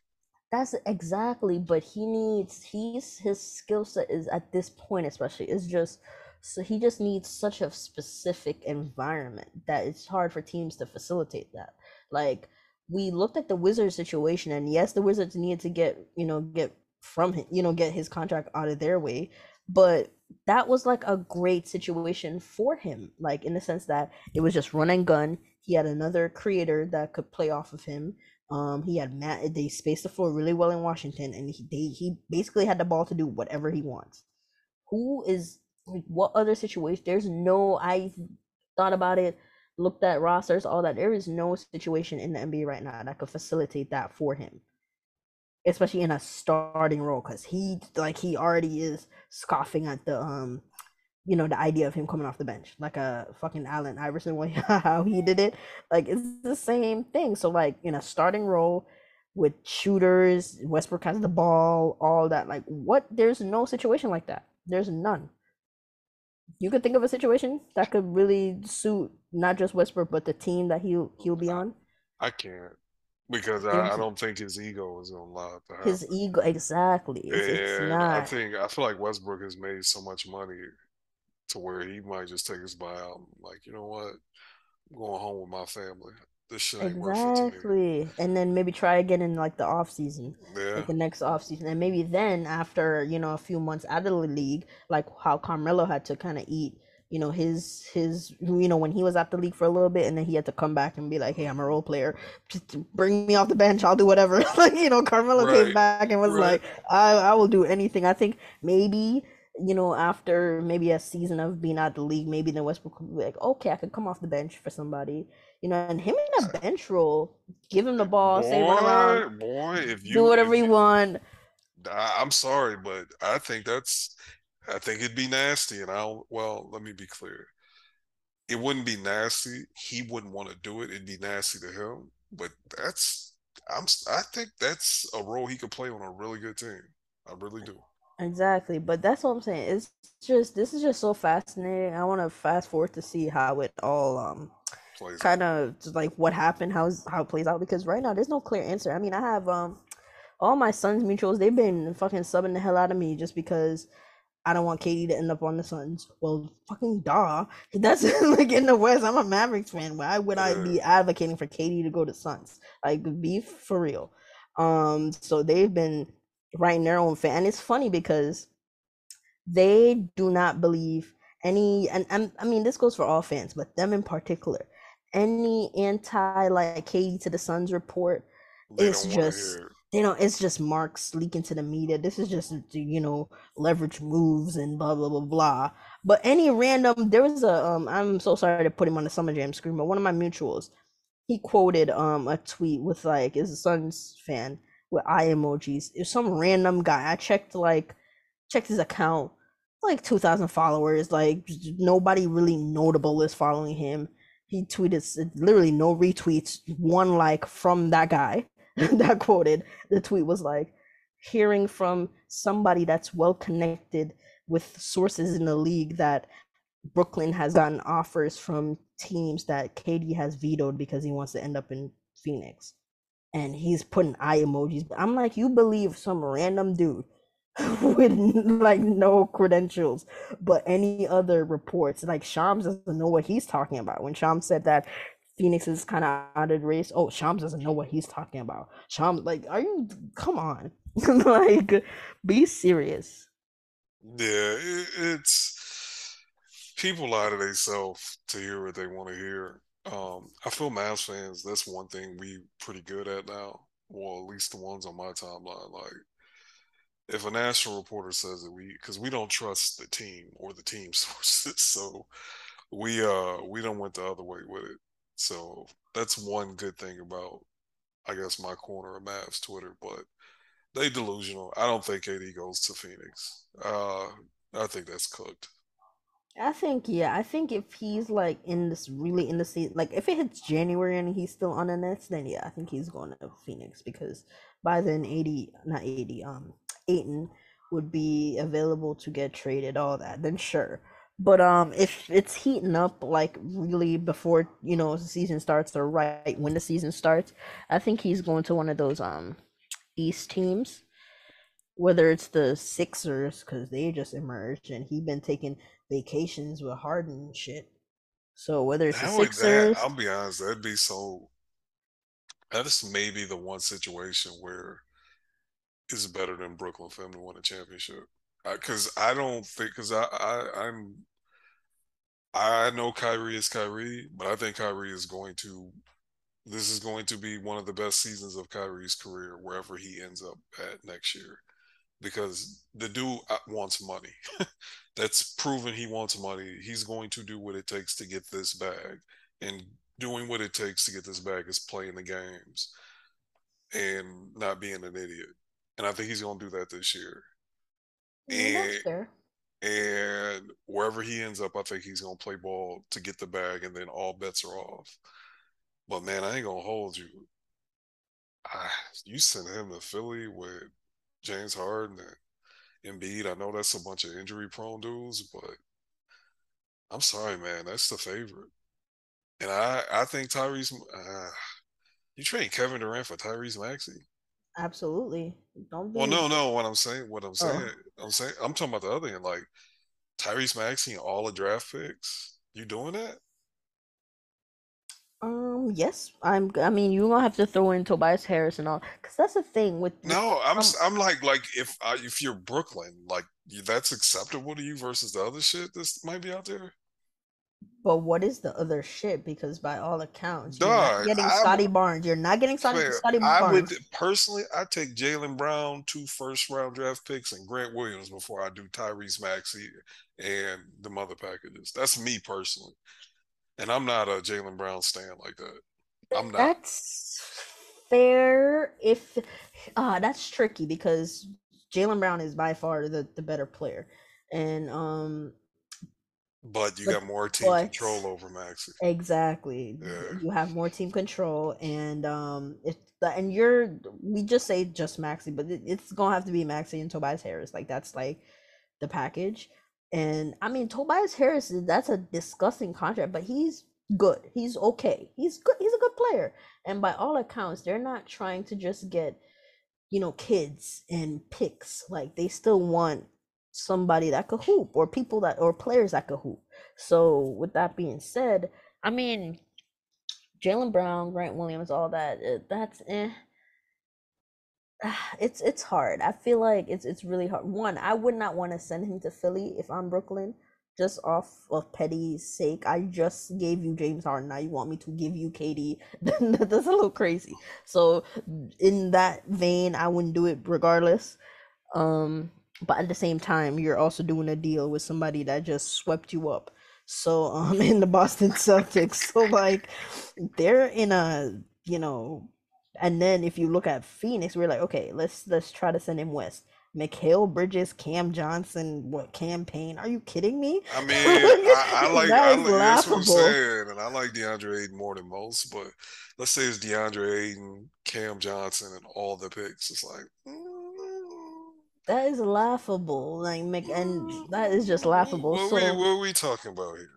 That's exactly, but he needs he's his skill set is at this point especially is just so he just needs such a specific environment that it's hard for teams to facilitate that. Like we looked at the Wizards situation, and yes, the Wizards needed to get you know get from him, you know, get his contract out of their way, but that was like a great situation for him, like in the sense that it was just run and gun. He had another creator that could play off of him. Um, he had Matt. They spaced the floor really well in Washington, and he they, he basically had the ball to do whatever he wants. Who is like what other situation there's no i thought about it looked at rosters all that there is no situation in the nba right now that could facilitate that for him. Especially in a starting role, because he like he already is scoffing at the um you know the idea of him coming off the bench like a fucking Allen Iverson way how he did it. Like it's the same thing. So like in a starting role with shooters Westbrook has the ball all that like what there's no situation like that. There's none you could think of a situation that could really suit not just Westbrook but the team that he'll he'll be on I can't because I, I, don't think his ego is gonna allow it to happen. His ego, exactly. It's, it's I think I feel like Westbrook has made so much money to where he might just take his buyout. Like, you know what? I'm going home with my family. This shit ain't exactly. And then maybe try again in like the off season, yeah. like the next off season, and maybe then after you know a few months out of the league, like how Carmelo had to kind of eat you know his his you know when he was at the league for a little bit and then he had to come back and be like hey i'm a role player just bring me off the bench i'll do whatever like you know carmelo right. came back and was right. like I, I will do anything i think maybe you know, after maybe a season of being out the league, maybe then Westbrook could be like, okay, I could come off the bench for somebody. You know, and him in a bench role, give him the ball, boy, say run around, boy, if you do whatever you, you want. I'm sorry, but I think that's, I think it'd be nasty. And I'll, well, let me be clear. It wouldn't be nasty. He wouldn't want to do it. It'd be nasty to him. But that's, I'm, I think that's a role he could play on a really good team. I really do. Exactly, but that's what I'm saying. It's just this is just so fascinating. I want to fast forward to see how it all um kind of like what happened, how's how it plays out because right now there's no clear answer. I mean, I have um all my Suns mutuals, they've been fucking subbing the hell out of me just because I don't want KD to end up on the Suns. Well, fucking duh. That's like in the West. I'm a Mavericks fan. Why would I be advocating for KD to go to Suns? Like, be for real. Um, so they've been writing their own fan. And it's funny because they do not believe any, and, and I mean, this goes for all fans, but them in particular, any anti like KD to the Suns report, they it's just you know it's just marks leaking to the media. This is just you know leverage moves and blah blah blah blah. But any random, there was a um, I'm so sorry to put him on the Summer Jam screen, but one of my mutuals, he quoted um a tweet with like is a Suns fan with eye emojis. It was some random guy. I checked like checked his account, like two thousand followers. Like nobody really notable is following him. He tweeted literally no retweets, one like from that guy that quoted. The tweet was like, hearing from somebody that's well connected with sources in the league that Brooklyn has gotten offers from teams that KD has vetoed because he wants to end up in Phoenix and he's putting eye emojis. I'm like, you believe some random dude with like no credentials, but any other reports. Like Shams doesn't know what he's talking about. When Shams said that Phoenix is kind of out of race, oh, Shams doesn't know what he's talking about. Shams, like, are you? Come on, like, be serious. Yeah, it, it's people out of themselves to hear what they want to hear. Um, I feel Mavs fans, that's one thing we pretty good at now. Well, at least the ones on my timeline. Like, if a national reporter says it, we because we don't trust the team or the team sources, so we uh we don't went the other way with it. So that's one good thing about, I guess, my corner of Mavs Twitter. But they delusional. I don't think KD goes to Phoenix. Uh, I think that's cooked. I think yeah, I think if he's like in this really in the season, like if it hits January and he's still on the Nets, then yeah, I think he's going to Phoenix because by then eighty, not eighty, um, Ayton would be available to get traded, all that. Then sure, but um, if it's heating up like really before you know the season starts or right when the season starts, I think he's going to one of those um East teams whether it's the Sixers because they just emerged and he been taking vacations with Harden and shit. So whether it's the Sixers, that, I'll be honest, that'd be so. That's maybe the one situation where it's better than Brooklyn him to win a championship. Because I, I, don't think because I, I I'm I know Kyrie is Kyrie, but I think Kyrie is going to. This is going to be one of the best seasons of Kyrie's career, wherever he ends up at next year because the dude uh, wants money. That's proven he wants money. He's going to do what it takes to get this bag. And doing what it takes to get this bag is playing the games and not being an idiot. And I think he's going to do that this year. Fair. And wherever he ends up, I think he's going to play ball to get the bag, and then all bets are off. But man, I ain't gonna hold you. I, you sent him to Philly with James Harden and Embiid. I know that's a bunch of injury prone dudes, but I'm sorry, man. That's the favorite. And I, I think Tyrese. Uh, you trade Kevin Durant for Tyrese Maxey? Absolutely. Don't be. Well, no, no. What I'm saying, what I'm saying, oh. I'm saying, I'm talking about the other end. Like Tyrese Maxey all the draft picks. You doing that? Um. Yes. I'm. I mean, you gonna have to throw in Tobias Harris and all, because that's the thing with. No, I'm. Um, I'm like, like if uh, if you're Brooklyn, like that's acceptable to you versus the other shit that might be out there. But what is the other shit? Because by all accounts, you're not getting Scottie Barnes. You're not getting Scottie, Barnes. I would personally, I take Jaylen Brown, two first round draft picks, and Grant Williams before I do Tyrese Maxey and the mother packages. That's me personally, and I'm not a Jaylen Brown stand like that. I'm not. That's fair. If uh, that's tricky because Jaylen Brown is by far the the better player, and um but you but, got more team but, control over Maxey. Exactly. Yeah. You have more team control, and um, if and you're we just say just Maxey, but it, it's gonna have to be Maxey and Tobias Harris. Like that's like the package. And I mean, Tobias Harris that's a disgusting contract, but he's good. He's okay. He's good. He's a good player. And by all accounts, they're not trying to just get, you know, kids and picks. Like they still want somebody that could hoop or people that or players that could hoop. So with that being said, I mean Jaylen Brown, Grant Williams, all that uh, that's eh. It's it's hard. I feel like it's it's really hard. One, I would not want to send him to Philly if I'm Brooklyn, just off of petty's sake. I just gave you James Harden. Now you want me to give you KD? That's a little crazy. So in that vein, I wouldn't do it regardless. Um, but at the same time you're also doing a deal with somebody that just swept you up so um in the boston celtics so like they're in a you know and then if you look at phoenix we're like okay let's let's try to send him west Mikal Bridges, Cam Johnson, what campaign? Are you kidding me? I mean, I, I like, I like that's what I'm saying, and I like DeAndre Ayton more than most. But let's say it's DeAndre Ayton, Cam Johnson, and all the picks. It's like, mm, that is laughable. Like, and mm-hmm. that is just laughable. What, so, we, what are we talking about here?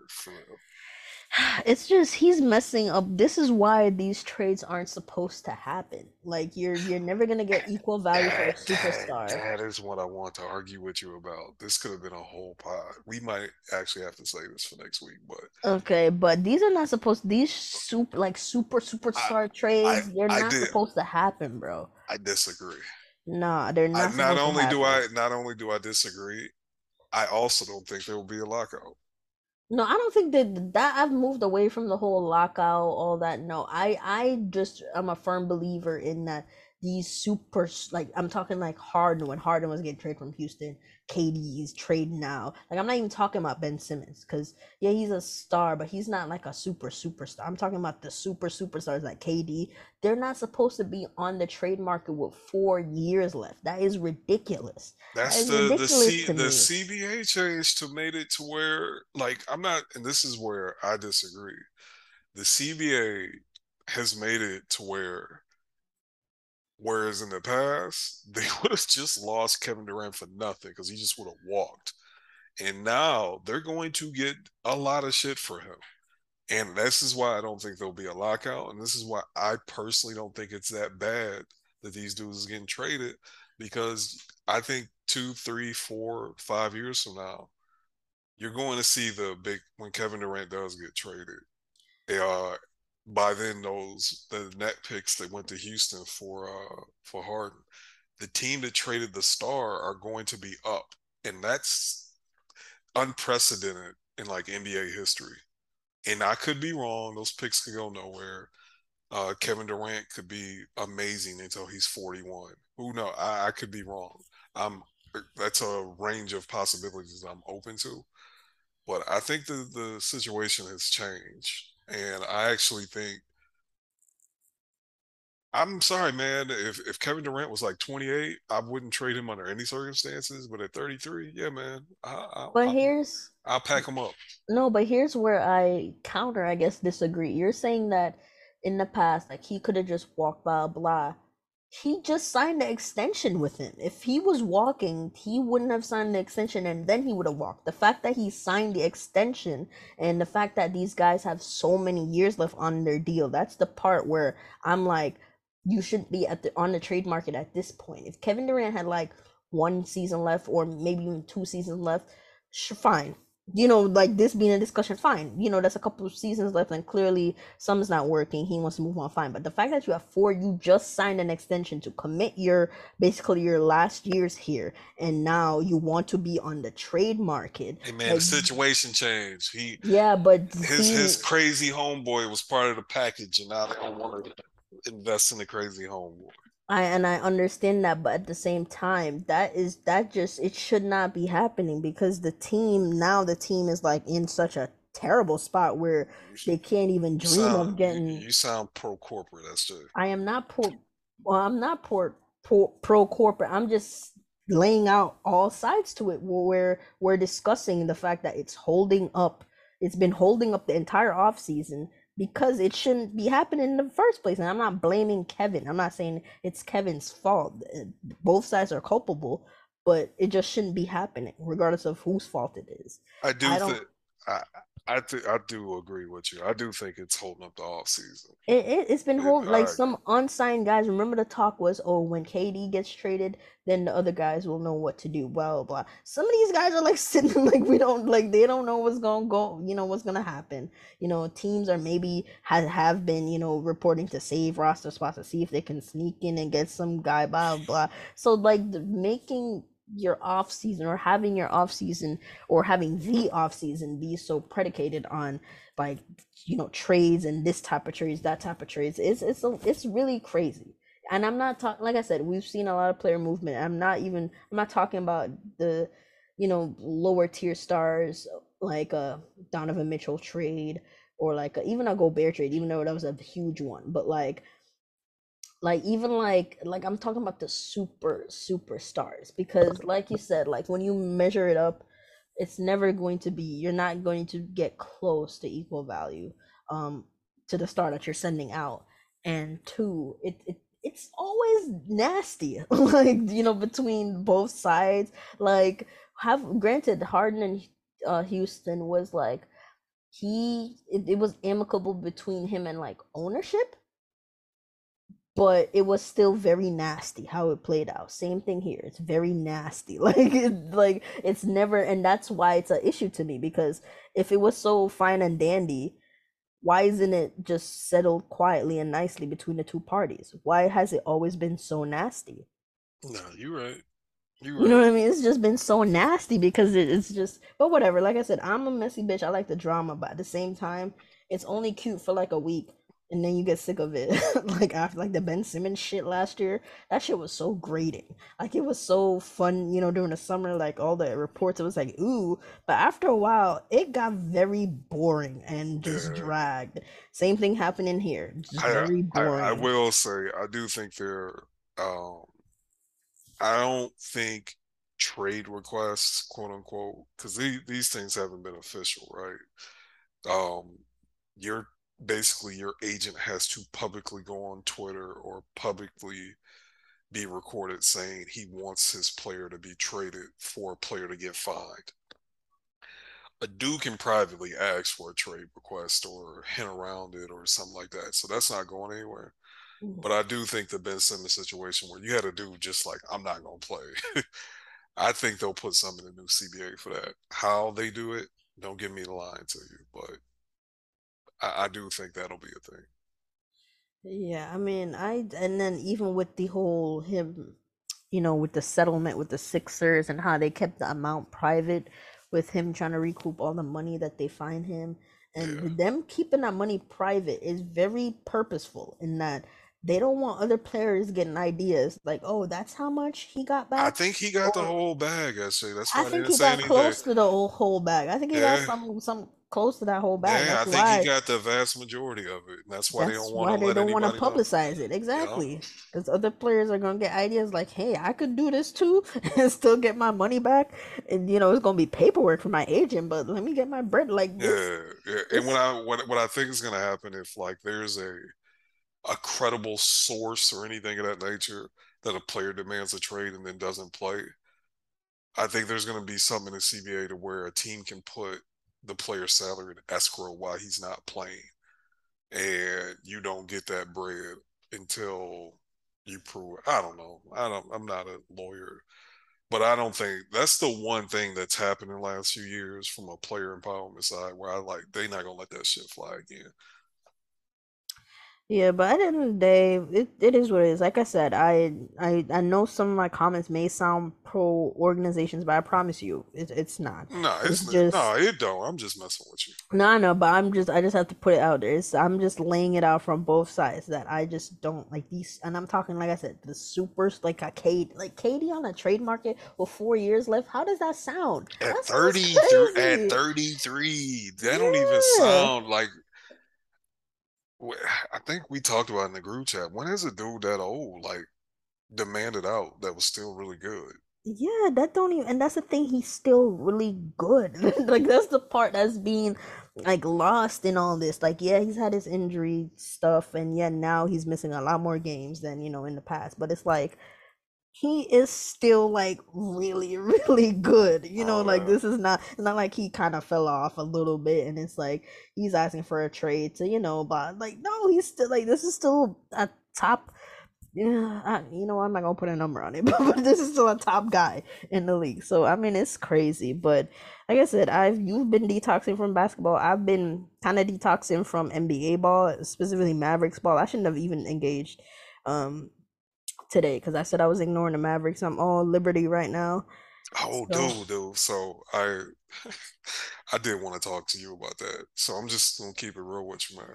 It's just he's messing up. This is why these trades aren't supposed to happen. Like you're you're never gonna get equal value for a superstar. That, that is what I want to argue with you about. This could have been a whole pod. We might actually have to say this for next week, but okay. But these are not supposed. These super like super superstar I, trades. I, they're not supposed to happen, bro. I disagree. Nah, they're not. I, not only do I not only do I disagree, I also don't think there will be a lockout. No, I don't think that that I've moved away from the whole lockout, all that. No, I I just I'm a firm believer in that these super like I'm talking like Harden when Harden was getting traded from Houston, KD's trade now. Like I'm not even talking about Ben Simmons because yeah he's a star, but he's not like a super superstar. I'm talking about the super superstars like KD. They're not supposed to be on the trade market with four years left. That is ridiculous. That's that the the, C, the CBA change to made it to where like I'm not, and this is where I disagree. The CBA has made it to where Whereas in the past, they would have just lost Kevin Durant for nothing because he just would have walked. And now they're going to get a lot of shit for him. And this is why I don't think there'll be a lockout. And this is why I personally don't think it's that bad that these dudes are getting traded because I think two, three, four, five years from now, you're going to see the big when Kevin Durant does get traded. Uh, by then those the net picks that went to Houston for uh for Harden, the team that traded the star are going to be up, and that's unprecedented in like NBA history. And I could be wrong; those picks could go nowhere. Uh, Kevin Durant could be amazing until he's 41. Who knows? I, I could be wrong. I'm that's a range of possibilities I'm open to. But I think the the situation has changed and I actually think I'm sorry, man. If if Kevin Durant was like 28, I wouldn't trade him under any circumstances. But at 33, yeah, man, I, I, but here's I'll pack him up. No, but here's where I counter, I guess, disagree. You're saying that in the past, like he could have just walked blah blah he just signed the extension with him. If he was walking, he wouldn't have signed the extension and then he would have walked. The fact that he signed the extension and the fact that these guys have so many years left on their deal, that's the part where I'm like, you shouldn't be at the on the trade market at this point. If Kevin Durant had like one season left or maybe even two seasons left, fine you know, like this being a discussion, fine. You know, there's a couple of seasons left, and clearly something's not working. He wants to move on, fine. But the fact that you have four, you just signed an extension to commit your basically your last years here, and now you want to be on the trade market. Hey man, like, the situation changed. He yeah, but his he, his crazy homeboy was part of the package, and now they don't want to invest in the crazy homeboy. I and I understand that, but at the same time, that is that just it should not be happening because the team now the team is like in such a terrible spot where they can't even dream sound, of getting. You, you sound pro corporate, that's true. I am not pro. Well, I'm not pro pro, pro corporate. I'm just laying out all sides to it where we're discussing the fact that it's holding up. It's been holding up the entire off season because it shouldn't be happening in the first place. And I'm not blaming Kevin. I'm not saying it's Kevin's fault. Both sides are culpable, but it just shouldn't be happening, regardless of whose fault it is. I do think I, I th- I do agree with you. I do think it's holding up the off season. It, it has been holding like some unsigned guys. Remember the talk was, oh, when KD gets traded, then the other guys will know what to do. Blah blah. blah. Some of these guys are like sitting like we don't like they don't know what's gonna go. You know what's gonna happen. You know teams are maybe have have been you know reporting to save roster spots to see if they can sneak in and get some guy. Blah blah. So like the, making your off season or having your off season or having the off season be so predicated on like you know trades and this type of trades that type of trades it's it's a, it's really crazy. And i'm not talking like i said we've seen a lot of player movement. I'm not even i'm not talking about the you know lower tier stars like a donovan mitchell trade or like a, even a Gobert trade even though that was a huge one. But like like even like like i'm talking about the super superstars because like you said like when you measure it up it's never going to be you're not going to get close to equal value um to the star that you're sending out. And two it, it it's always nasty like you know between both sides. Like have granted harden and uh, houston was like he it, it was amicable between him and like ownership but it was still very nasty how it played out. Same thing here. It's very nasty. Like it, like it's never and that's why it's an issue to me because if it was so fine and dandy, why isn't it just settled quietly and nicely between the two parties? Why has it always been so nasty? No, you're right. You're right. You know what I mean? It's just been so nasty because it, it's just but whatever. Like I said, I'm a messy bitch. I like the drama, but at the same time, it's only cute for like a week and then you get sick of it. like after like the Ben Simmons shit last year, that shit was so grating. Like it was so fun, you know, during the summer, like all the reports, it was like, ooh. But after a while, it got very boring and just yeah. dragged. Same thing happening here. Just I, very boring. I, I, will say, I do think there um I don't think trade requests, quote unquote, because these, these things haven't been official, right? Um, you're basically your agent has to publicly go on Twitter or publicly be recorded saying he wants his player to be traded for a player to get fined. A dude can privately ask for a trade request or hint around it or something like that. So that's not going anywhere. Mm-hmm. But I do think the Ben Simmons situation where you had a dude just like, I'm not going to play. I think they'll put some in the new CBA for that. How they do it, don't give me the line to you. But I, I do think that'll be a thing. Yeah, I mean, I and then even with the whole him, you know, with the settlement with the Sixers and how they kept the amount private, with him trying to recoup all the money that they find him, and yeah. them keeping that money private is very purposeful in that they don't want other players getting ideas like, oh, that's how much he got back. I think he got or, the whole bag. Actually, that's why I think he got close to the whole, whole bag. I think he yeah. got some some close to that whole bag. Yeah, That's I think why he got the vast majority of it, and that's why they don't want to they don't want to anybody know. publicize it. Exactly. Because other players are gonna get ideas like, hey, I could do this too and still get my money back. And you know, it's gonna be paperwork for my agent, but let me get my bread like this. yeah, yeah. And when I what what I think is gonna happen if like there's a a credible source or anything of that nature that a player demands a trade and then doesn't play, I think there's going to be something in the CBA to where a team can put the player's salary in escrow while he's not playing, and you don't get that bread until you prove. I don't know. I don't. I'm not a lawyer, but I don't think that's the one thing that's happened in the last few years from a player empowerment side where I like they're not gonna let that shit fly again. Yeah, but at the end of the day, it, it is what it is. Like I said, I I I know some of my comments may sound pro organizations, but I promise you, it, it's not. No, It's it's just no, it don't. I'm just messing with you. no, I know, but I'm just I just have to put it out there. It's, I'm just laying it out from both sides that I just don't like these, and I'm talking like I said, the supers like a Kate, like KD on a trade market with four years left. How does that sound? At That 30 through at 33, that don't even sound like I think we talked about in the group chat. When is a dude that old like demanded out that was still really good? Yeah, that don't even, and that's the thing. He's still really good. Like that's the part that's being like lost in all this. Like, yeah, he's had his injury stuff, and yeah, now he's missing a lot more games than you know in the past. But it's like he is still like really, really good. You know, Oh like this is not. It's not like he kind of fell off a little bit, and it's like he's asking for a trade to you know, but like no, he's still like this is still a top yeah, I, you know, I'm not gonna put a number on it, but, but this is still a top guy in the league. So I mean, it's crazy. But like I said, I've you've been detoxing from basketball. I've been kind of detoxing from NBA ball, specifically Mavericks ball. I shouldn't have even engaged um today because I said I was ignoring the Mavericks. I'm all Liberty right now. Oh, So dude, dude. So I I did want to talk to you about that. So I'm just gonna keep it real with you, man.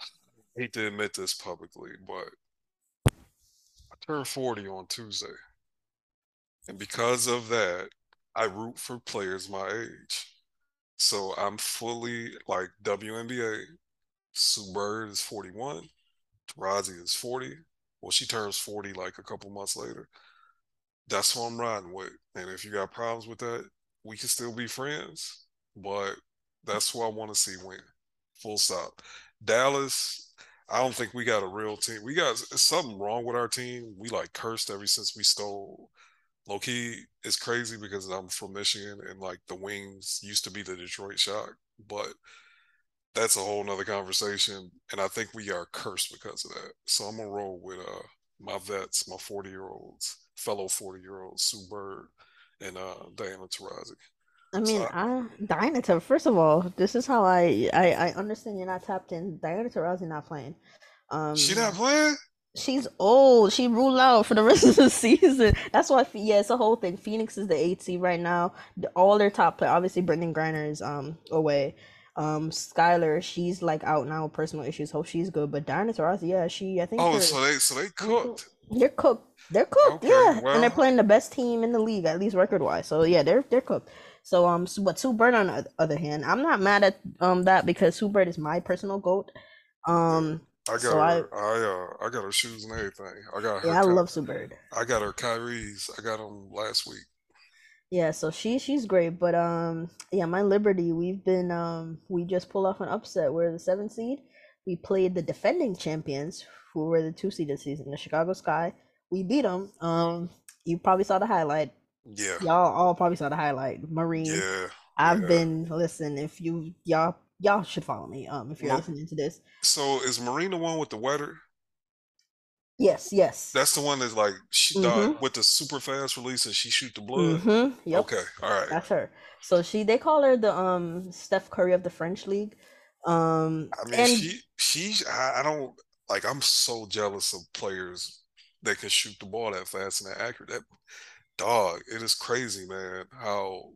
I hate to admit this publicly, but I turned 40 on Tuesday. And because of that, I root for players my age. So I'm fully like WNBA. Sue Bird is 41. Taurasi is 40. Well, she turns 40 like a couple months later. That's what I'm riding with. And if you got problems with that, we can still be friends. But that's who I want to see win. Full stop. Dallas, I don't think we got a real team. We got something wrong with our team. We like cursed ever since we stole low key it's crazy because I'm from Michigan and like the Wings used to be the Detroit Shock, but that's a whole nother conversation. And I think we are cursed because of that. So I'm gonna roll with uh my vets, my 40 year olds, fellow 40 year olds, Sue Bird and uh Diana Taurasi. I So mean, I, I Diana. First of all, this is how I I I understand you're not tapped in. Diana Taurasi not playing. she not Um, playing? She's old. She ruled out for the rest of the season. That's why, yeah, it's a whole thing. Phoenix is the eight seed right now. The- All their top play, obviously, Brittney Griner is um away. Um, Skylar, she's like out now with personal issues. Hope she's good. But Diana Taurasi, yeah, she, I think Oh, so they so they cooked. they're cooked. They're cooked, Okay, yeah, and they're playing the best team in the league, at least record wise. So yeah, they're they're cooked. So um, but Sue Bird on the other hand, I'm not mad at um that because Sue Bird is my personal goat. Um, I got so I her. I uh, I got her shoes and everything. I got her. yeah, I love Sue Bird. I got her Kyrie's. I got them last week. Yeah, so she she's great, but um yeah, my Liberty, we've been um we just pulled off an upset. We're the seventh seed. We played the defending champions, who were the two seed this season, the Chicago Sky. We beat them. Um, you probably saw the highlight. Yeah, Y'all all probably saw the highlight. Marine. yeah, I've yeah. been listen. If you y'all y'all should follow me. Um, if you're listening to this. So is Marine the one with the weather? Yes, yes. That's the one that's like she Mm-hmm. with the super fast release and she shoot the blood. Mm-hmm. Yep. Okay, all right. That's her. So she they call her the um Steph Curry of the French league. Um I mean, and she she I, I don't like. I'm so jealous of players that can shoot the ball that fast and that accurate. That dog, it is crazy, man. How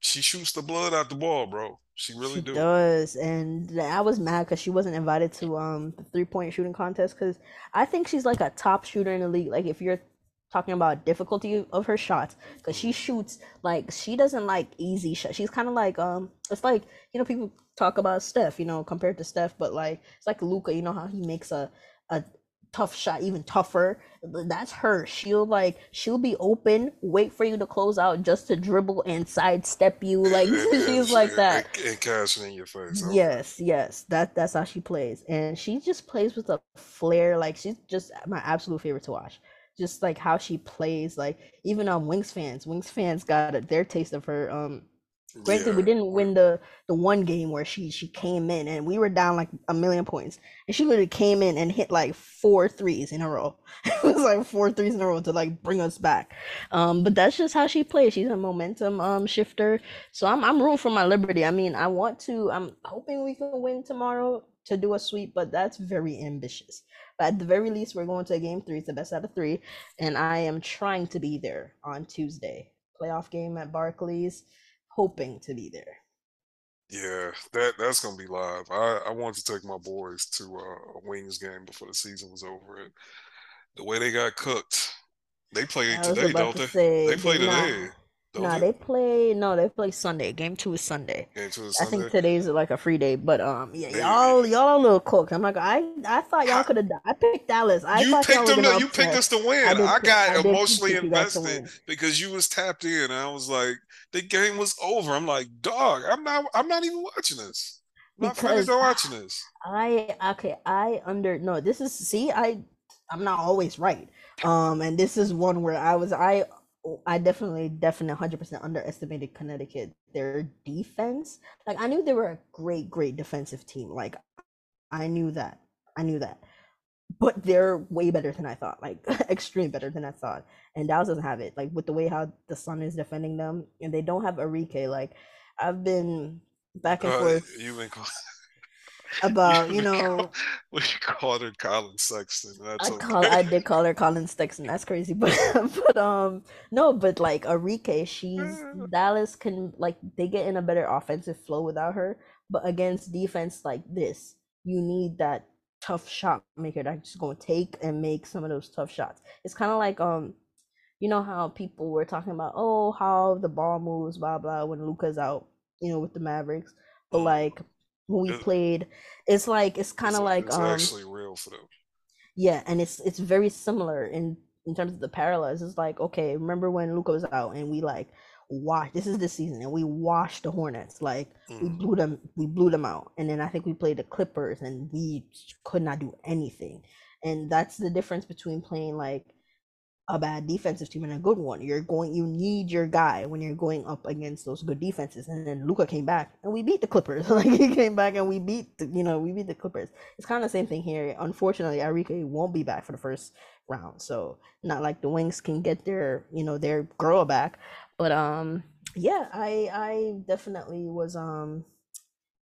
she shoots the blood out the ball, bro. She really she do. does. And I was mad because she wasn't invited to um the three point shooting contest because I think she's like a top shooter in the league. Like if you're talking about difficulty of her shots because she shoots like she doesn't like easy shots. She's kind of like um, it's like you know people talk about Steph, you know, compared to Steph, but like it's like Luka, You know how he makes a a tough shot even tougher. That's her. She'll like she'll be open, wait for you to close out just to dribble and sidestep you. Like she's like that. And, cashing in your face. Yes, yes. That that's how she plays. And she just plays with a flair. Like she's just my absolute favorite to watch just like how she plays. Like even um Wings fans, Wings fans got a, their taste of her. Um, granted, yeah. we didn't win the the one game where she she came in and we were down like a million points, and she literally came in and hit like four threes in a row. it was like four threes in a row to like bring us back. Um, but that's just how she plays. She's a momentum um shifter. So I'm I'm rooting for my Liberty. I mean, I want to. I'm hoping we can win tomorrow to do a sweep, but that's very ambitious. But at the very least, we're going to a game three. It's the best out of three, and I am trying to be there on Tuesday. Playoff game at Barclays, hoping to be there. Yeah, that that's gonna be live. I I wanted to take my boys to a Wings game before the season was over. And the way they got cooked, they play today, don't to they? Say, they play today. No, nah, they play. No, they play Sunday. Game two is Sunday. Game two is Sunday. I think today's like a free day, but um, yeah, y'all y'all a little cooked. I'm like, I I thought y'all could have. I picked Dallas. I you picked them. You picked us to win. I, I got I emotionally invested because you was tapped in. I was like, the game was over. I'm like, dog, I'm not. I'm not even watching this. My friends are watching this. I okay. I under no. This is see. I I'm not always right. Um, and this is one where I was I I definitely, definitely 100% underestimated Connecticut. Their defense, like I knew they were a great, great defensive team. Like I knew that. I knew that. But they're way better than I thought, like extreme better than I thought. And Dallas doesn't have it. Like with the way how the Sun is defending them, and they don't have Arike. Like I've been back and uh, forth. You've been about you know we called her Collin Sexton. That's I okay. call I did call her Collin Sexton. That's crazy, but but um no, but like Arike, she's Dallas can like they get in a better offensive flow without her, but against defense like this, you need that tough shot maker that's just gonna take and make some of those tough shots. It's kind of like um you know how people were talking about oh how the ball moves blah blah when Luka's out you know with the Mavericks, but mm. like when we played. It's like it's kind of like it's um, actually real for them. Yeah, and it's it's very similar in in terms of the parallels. It's like okay, remember when Luka was out and we like watch this is the season and we washed the Hornets like mm. we blew them we blew them out and then I think we played the Clippers and we could not do anything and that's the difference between playing like a bad defensive team and a good one. You're going you need your guy when you're going up against those good defenses. And then Luka came back and we beat the Clippers. like he came back and we beat the, you know, we beat the Clippers. It's kind of the same thing here. Unfortunately, Arike won't be back for the first round. So not like the Wings can get their, you know, their girl back. But um yeah, I I definitely was um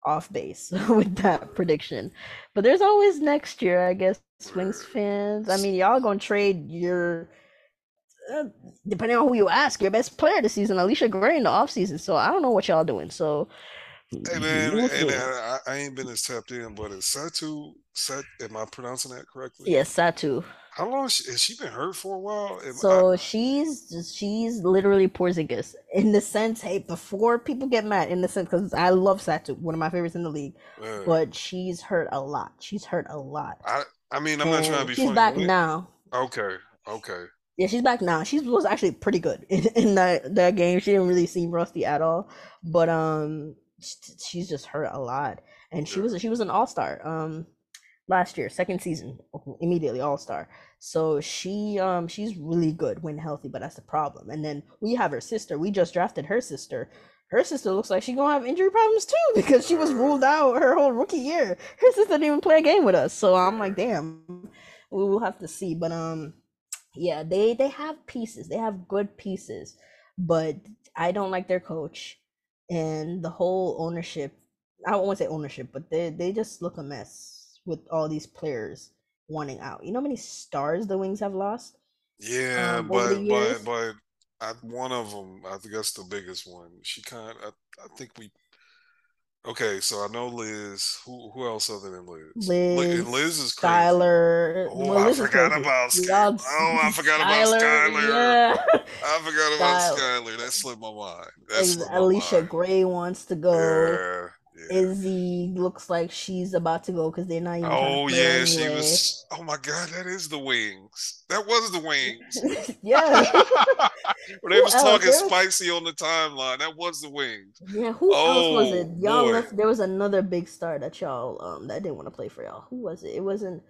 off base with that prediction. But there's always next year, I guess, Wings fans. I mean, y'all gonna trade your uh, depending on who you ask, your best player this season, Allisha Gray in the offseason. So I don't know what y'all doing. So Hey man, and I, I, ain't been as tapped in, but is Satou Sat? Am I pronouncing that correctly? Yes, Satou. How long has she, has she been hurt for a while? Am so I, she's she's literally Porzingis in the sense. Hey, before people get mad, in the sense because I love Satou, one of my favorites in the league, man. but she's hurt a lot. She's hurt a lot. I I mean, I'm and not trying to be. She's funny. back now. Okay, okay. Yeah, she's back now. She was actually pretty good in, in that that game. She didn't really seem rusty at all, but um, she's just hurt a lot. And she was she was an all star um last year, second season, immediately all star. So she um she's really good when healthy, but that's the problem. And then we have her sister. We just drafted her sister. Her sister looks like she's gonna have injury problems too because she was ruled out her whole rookie year. Her sister didn't even play a game with us. So I'm like, damn, we will have to see. But um yeah, they they have pieces. They have good pieces, but I don't like their coach and the whole ownership. I don't want to say ownership, but they they just look a mess with all these players wanting out. You know how many stars the Wings have lost? Yeah, um, but but but I, one of them, I think that's the biggest one. She kind of, I, I think we Okay, so I know Liz. Who who else other than Liz? Liz, Liz is crazy. Skylar. Oh, well, oh, I forgot about Skylar. Oh, I forgot Skylar, about Skylar. Yeah. I forgot about Skylar. That slipped my mind. That slipped Allisha mind. Gray wants to go. Yeah. Yeah. Izzy looks like she's about to go because they're not even. Oh yeah, anyway. she was. Oh my god, that is the wings. That was the wings. yeah. when they was else? talking was... spicy on the timeline, that was the wings. Yeah. Who oh, else was it? Oh, y'all left. There was another big star that y'all um that didn't want to play for y'all. Who was it? It wasn't.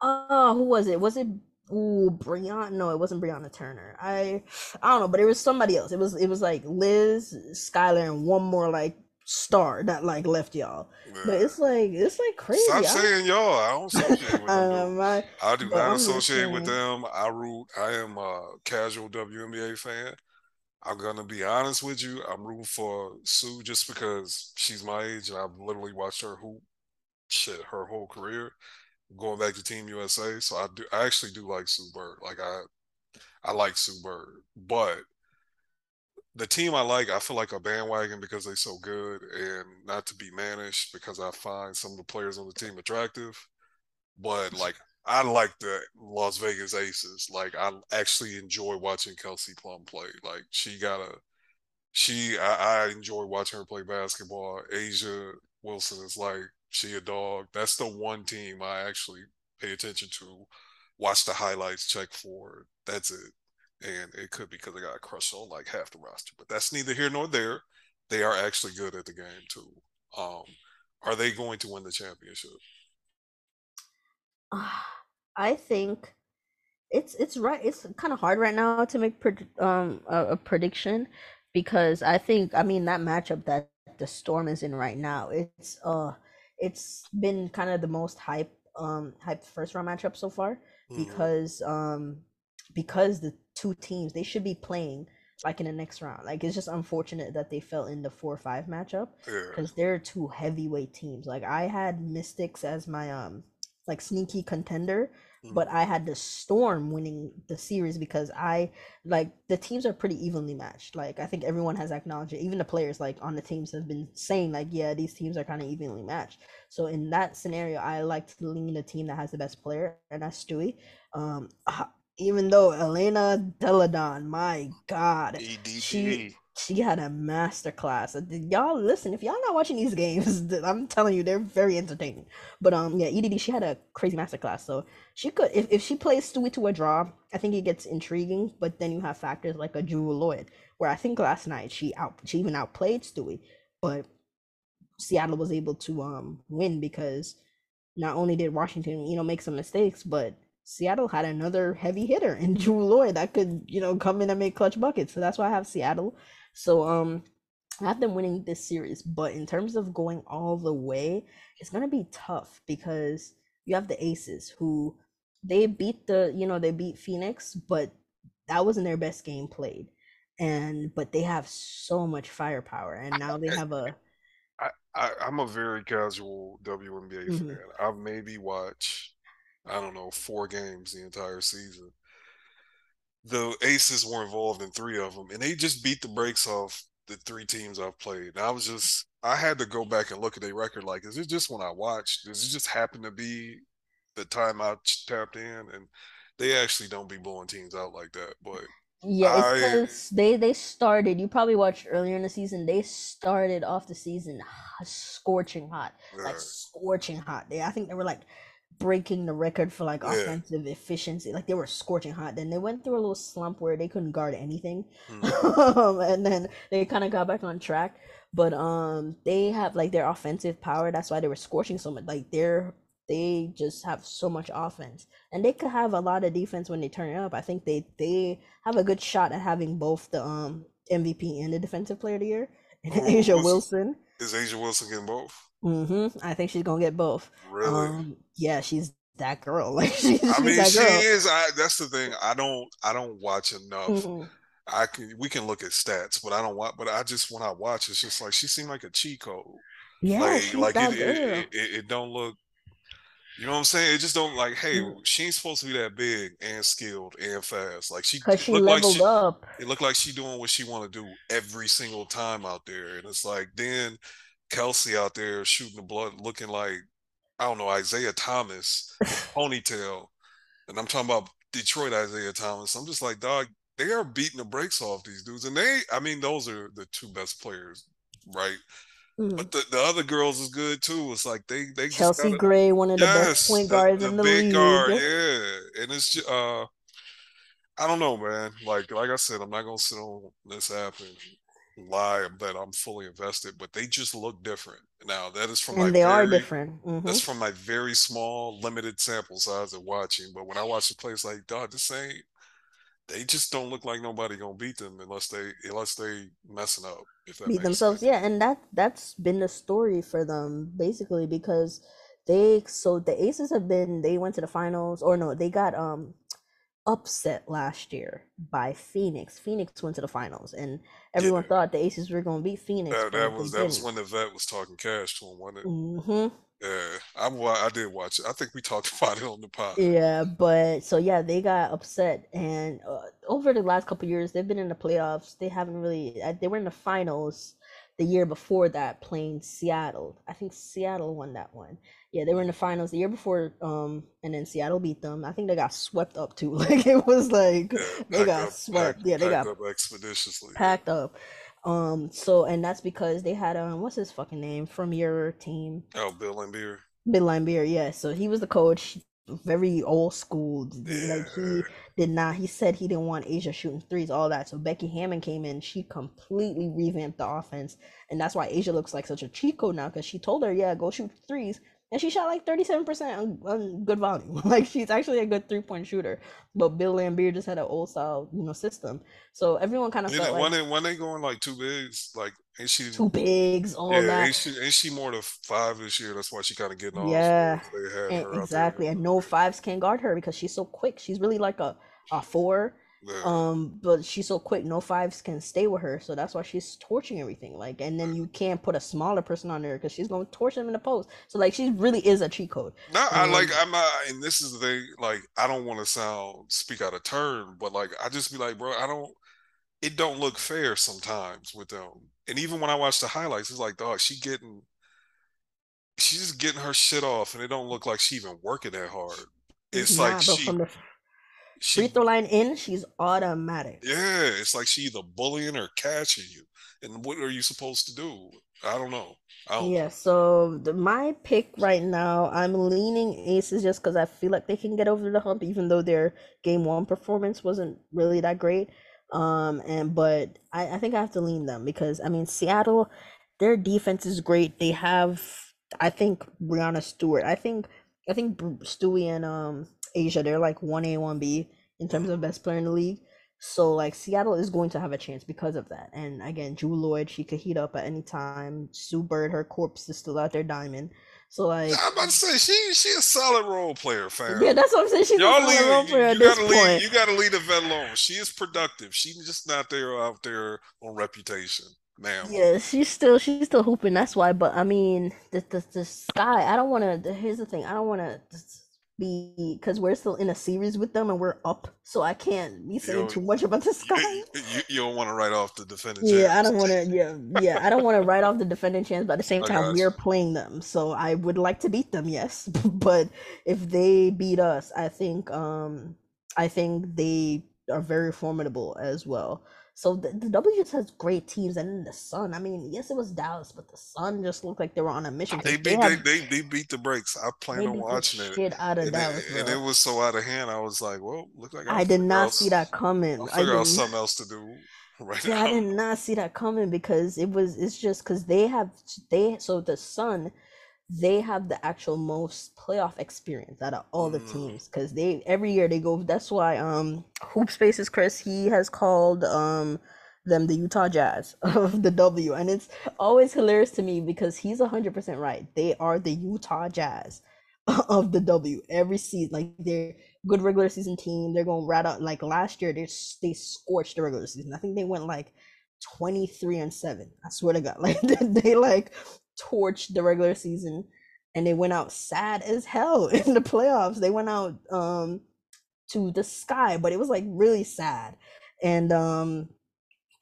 Uh, who was it? Was it Ooh, Brianna. No, it wasn't Brianna Turner. I I don't know, but it was somebody else. It was it was like Liz, Skylar, and one more like star that like left y'all. Yeah. But it's like it's like crazy. Stop saying y'all. I don't associate with them. I, I do not associate with them. I root. I am a casual WNBA fan. I'm gonna be honest with you. I'm rooting for Sue just because she's my age and I've literally watched her hoop shit her whole career, going back to Team USA. So I do. I actually do like Sue Bird. Like I, I like Sue Bird, but the team I like, I feel like a bandwagon because they're so good, and not to be managed because I find some of the players on the team attractive. But like, I like the Las Vegas Aces. Like, I actually enjoy watching Kelsey Plum play. Like, she got a, she, I, I enjoy watching her play basketball. A'ja Wilson is like, she a dog. That's the one team I actually pay attention to, watch the highlights, check for. That's it and it could be because they got crushed on like half the roster. But that's neither here nor there. They are actually good at the game too. Um, are they going to win the championship? Uh, I think it's it's right. It's kind of hard right now to make um a, a prediction because I think I mean that matchup that the Storm is in right now. It's uh it's been kind of the most hype um hyped first round matchup so far mm-hmm. because um because the two teams they should be playing like in the next round. Like it's just unfortunate that they fell in the four five matchup because they're two heavyweight teams. Like I had Mystics as my um like sneaky contender, mm. but I had the Storm winning the series because I like the teams are pretty evenly matched. Like I think everyone has acknowledged it. Even the players like on the teams have been saying like yeah these teams are kind of evenly matched. So in that scenario, I like to lean the team that has the best player, and that's Stewie. Um, even though Elena Delle Donne, my God, she she had a masterclass. Y'all listen, if y'all not watching these games, I'm telling you, they're very entertaining. But um, yeah, EDD, she had a crazy masterclass. So she could, if, if she plays Stewie to a draw, I think it gets intriguing. But then you have factors like a Jewell Loyd, where I think last night she out, she even outplayed Stewie, but Seattle was able to um win because not only did Washington, you know, make some mistakes, but Seattle had another heavy hitter in Jewell Loyd that could, you know, come in and make clutch buckets. So that's why I have Seattle. So um I have them winning this series, but in terms of going all the way, it's gonna be tough because you have the Aces who they beat the, you know, they beat Phoenix, but that wasn't their best game played. And but they have so much firepower, and now they have a. I, I I'm a very casual WNBA mm-hmm. fan. I've maybe watched I don't know, four games the entire season. The Aces were involved in three of them, and they just beat the brakes off the three teams I've played. And I was just, I had to go back and look at their record. Like, is it just when I watched? Does it just happen to be the time I tapped in? And they actually don't be blowing teams out like that. But yeah, because they they started. You probably watched earlier in the season. They started off the season scorching hot, yeah. like scorching hot. They, I think they were like breaking the record for like yeah. offensive efficiency. Like they were scorching hot. Then they went through a little slump where they couldn't guard anything, mm. and then they kind of got back on track. But um, they have like their offensive power. That's why they were scorching so much. Like they're they just have so much offense, and they could have a lot of defense when they turn it up. I think they they have a good shot at having both the um MVP and the Defensive Player of the Year. And A'ja Wilson is A'ja Wilson getting both. Mm-hmm. I think she's gonna get both. Really? Um, yeah, she's that girl. Like she's, I mean, she is. I, that's the thing. I don't. I don't watch enough. Mm-hmm. I can. We can look at stats, but I don't watch. But I just when I watch, it's just like she seemed like a cheat code. Yeah, like, like it, it, it, it, don't look. You know what I'm saying? It just don't like. Hey, mm. she ain't supposed to be that big and skilled and fast. Like she, she leveled like she, up. It looked like she doing what she want to do every single time out there, and it's like then Kelsey out there shooting the blood, looking like I don't know Isaiah Thomas ponytail, and I'm talking about Detroit Isaiah Thomas. I'm just like, dog, they are beating the brakes off these dudes, and they, I mean, those are the two best players, right? Mm-hmm. But the, the other girls is good too. It's like they they Chelsea gotta, Gray, one of the yes, best point guards the, the in the big league. Guard, yeah, and it's just, uh, I don't know, man. Like like I said, I'm not gonna sit on this app and lie that I'm fully invested, but they just look different. Now that is from and my they very, are different. Mm-hmm. That's from my very small, limited sample size of watching. But when I watch the place like, dog, this ain't they just don't look like nobody gonna beat them unless they unless they messing up. If that beat themselves, sense. yeah, and that that's been the story for them basically because they so the Aces have been they went to the finals or no they got um upset last year by Phoenix. Phoenix went to the finals, and everyone yeah. thought the Aces were going to beat Phoenix. That, that was that was when the vet was talking cash to him, wasn't it? Mm-hmm. Yeah, I I did watch it. I think we talked about it on the pod. Yeah, but so yeah, they got upset, and uh, over the last couple years, they've been in the playoffs. They haven't really. Uh, they were in the finals the year before that, playing Seattle. I think Seattle won that one. Yeah, they were in the finals the year before, um, and then Seattle beat them. I think they got swept up too. Like it was like yeah, they got up, swept. Packed, yeah, they got expeditiously packed up. Um, so and that's because they had um, what's his fucking name from your team? Oh, Bill Laimbeer. Bill Laimbeer, yeah. So he was the coach, very old school. Yeah. Like he did not. He said he didn't want A'ja shooting threes, all that. So Becky Hammon came in. She completely revamped the offense, and that's why A'ja looks like such a chico now. Because she told her, yeah, go shoot threes and she shot like 37% on, on good volume. like she's actually a good three point shooter. But Bill Laimbeer just had an old style, you know, system. So everyone kind of felt when like they when they going like two bigs, like ain't she two bigs, all yeah, that. Ain't she, ain't she more to five this year? That's why she kind of getting off. Yeah, and, exactly. And no fives can guard her because she's so quick. She's really like a a four yeah. Um, but she's so quick, no fives can stay with her, so that's why she's torching everything. Like, and then you can't put a smaller person on there because she's gonna torch them in the post. So like, she really is a cheat code. No, um, I like I'm not, and this is the thing. Like, I don't want to sound speak out of turn, but like, I just be like, bro, I don't. It don't look fair sometimes with them. And even when I watch the highlights, it's like, dog, she getting, she's just getting her shit off, and it don't look like she even working that hard. It's nah, like she. From the she, free throw line in, she's automatic. Yeah, it's like she either bullying or catching you. And what are you supposed to do? I don't know. I don't yeah, know. so the, my pick right now, I'm leaning Aces just because I feel like they can get over the hump, even though their game one performance wasn't really that great. Um, and but I, I think I have to lean them because I mean Seattle, their defense is great. They have, I think Breanna Stewart. I think I think Stewie and um A'ja they're like one A, one B in terms of best player in the league. So like Seattle is going to have a chance because of that. And again, Jewell Loyd, she could heat up at any time. Sue Bird, her corpse is still out there diamond. So like I'm about to say she she a solid role player, fam. Yeah, that's what I'm saying. She's Y'all a solid lead, role player you, you gotta lead, point. You gotta lead a vet alone. She is productive. She's just not there out there on reputation. Ma'am. Yeah, she's still she's still hooping. That's why. But I mean, the the, the sky. I don't want to. Here's the thing. I don't want to be because we're still in a series with them and we're up, so I can't be saying too much about the sky. You, you, don't want to write off the defending. Yeah, chance. I don't want to. Yeah, yeah, I don't want to write off the defending chance, but at the same time, we're playing them, so I would like to beat them. Yes, but if they beat us, I think um I think they are very formidable as well. So the, the W just has great teams, and then the Sun. I mean, yes, it was Dallas, but the Sun just looked like they were on a mission. They beat they, they, they, they, beat the brakes. I plan on watching it. Shit out of and Dallas, it, and it was so out of hand. I was like, well, look like I, I did not else. see that coming. I'll figure out something else to do. Right yeah, now. I did not see that coming because it was. It's just because they have they. So the Sun they have the actual most playoff experience out of all the mm. teams because they every year they go. That's why um Hoop Spaces Chris he has called um them the Utah Jazz of the W, and it's always hilarious to me because he's hundred percent right. They are the Utah Jazz of the W every season. Like they're good regular season team. They're going right out. Like last year, they they scorched the regular season. I think they went like 23 and 7 i swear to god like they, they like torched the regular season and they went out sad as hell in the playoffs. They went out um to the sky, but it was like really sad. And um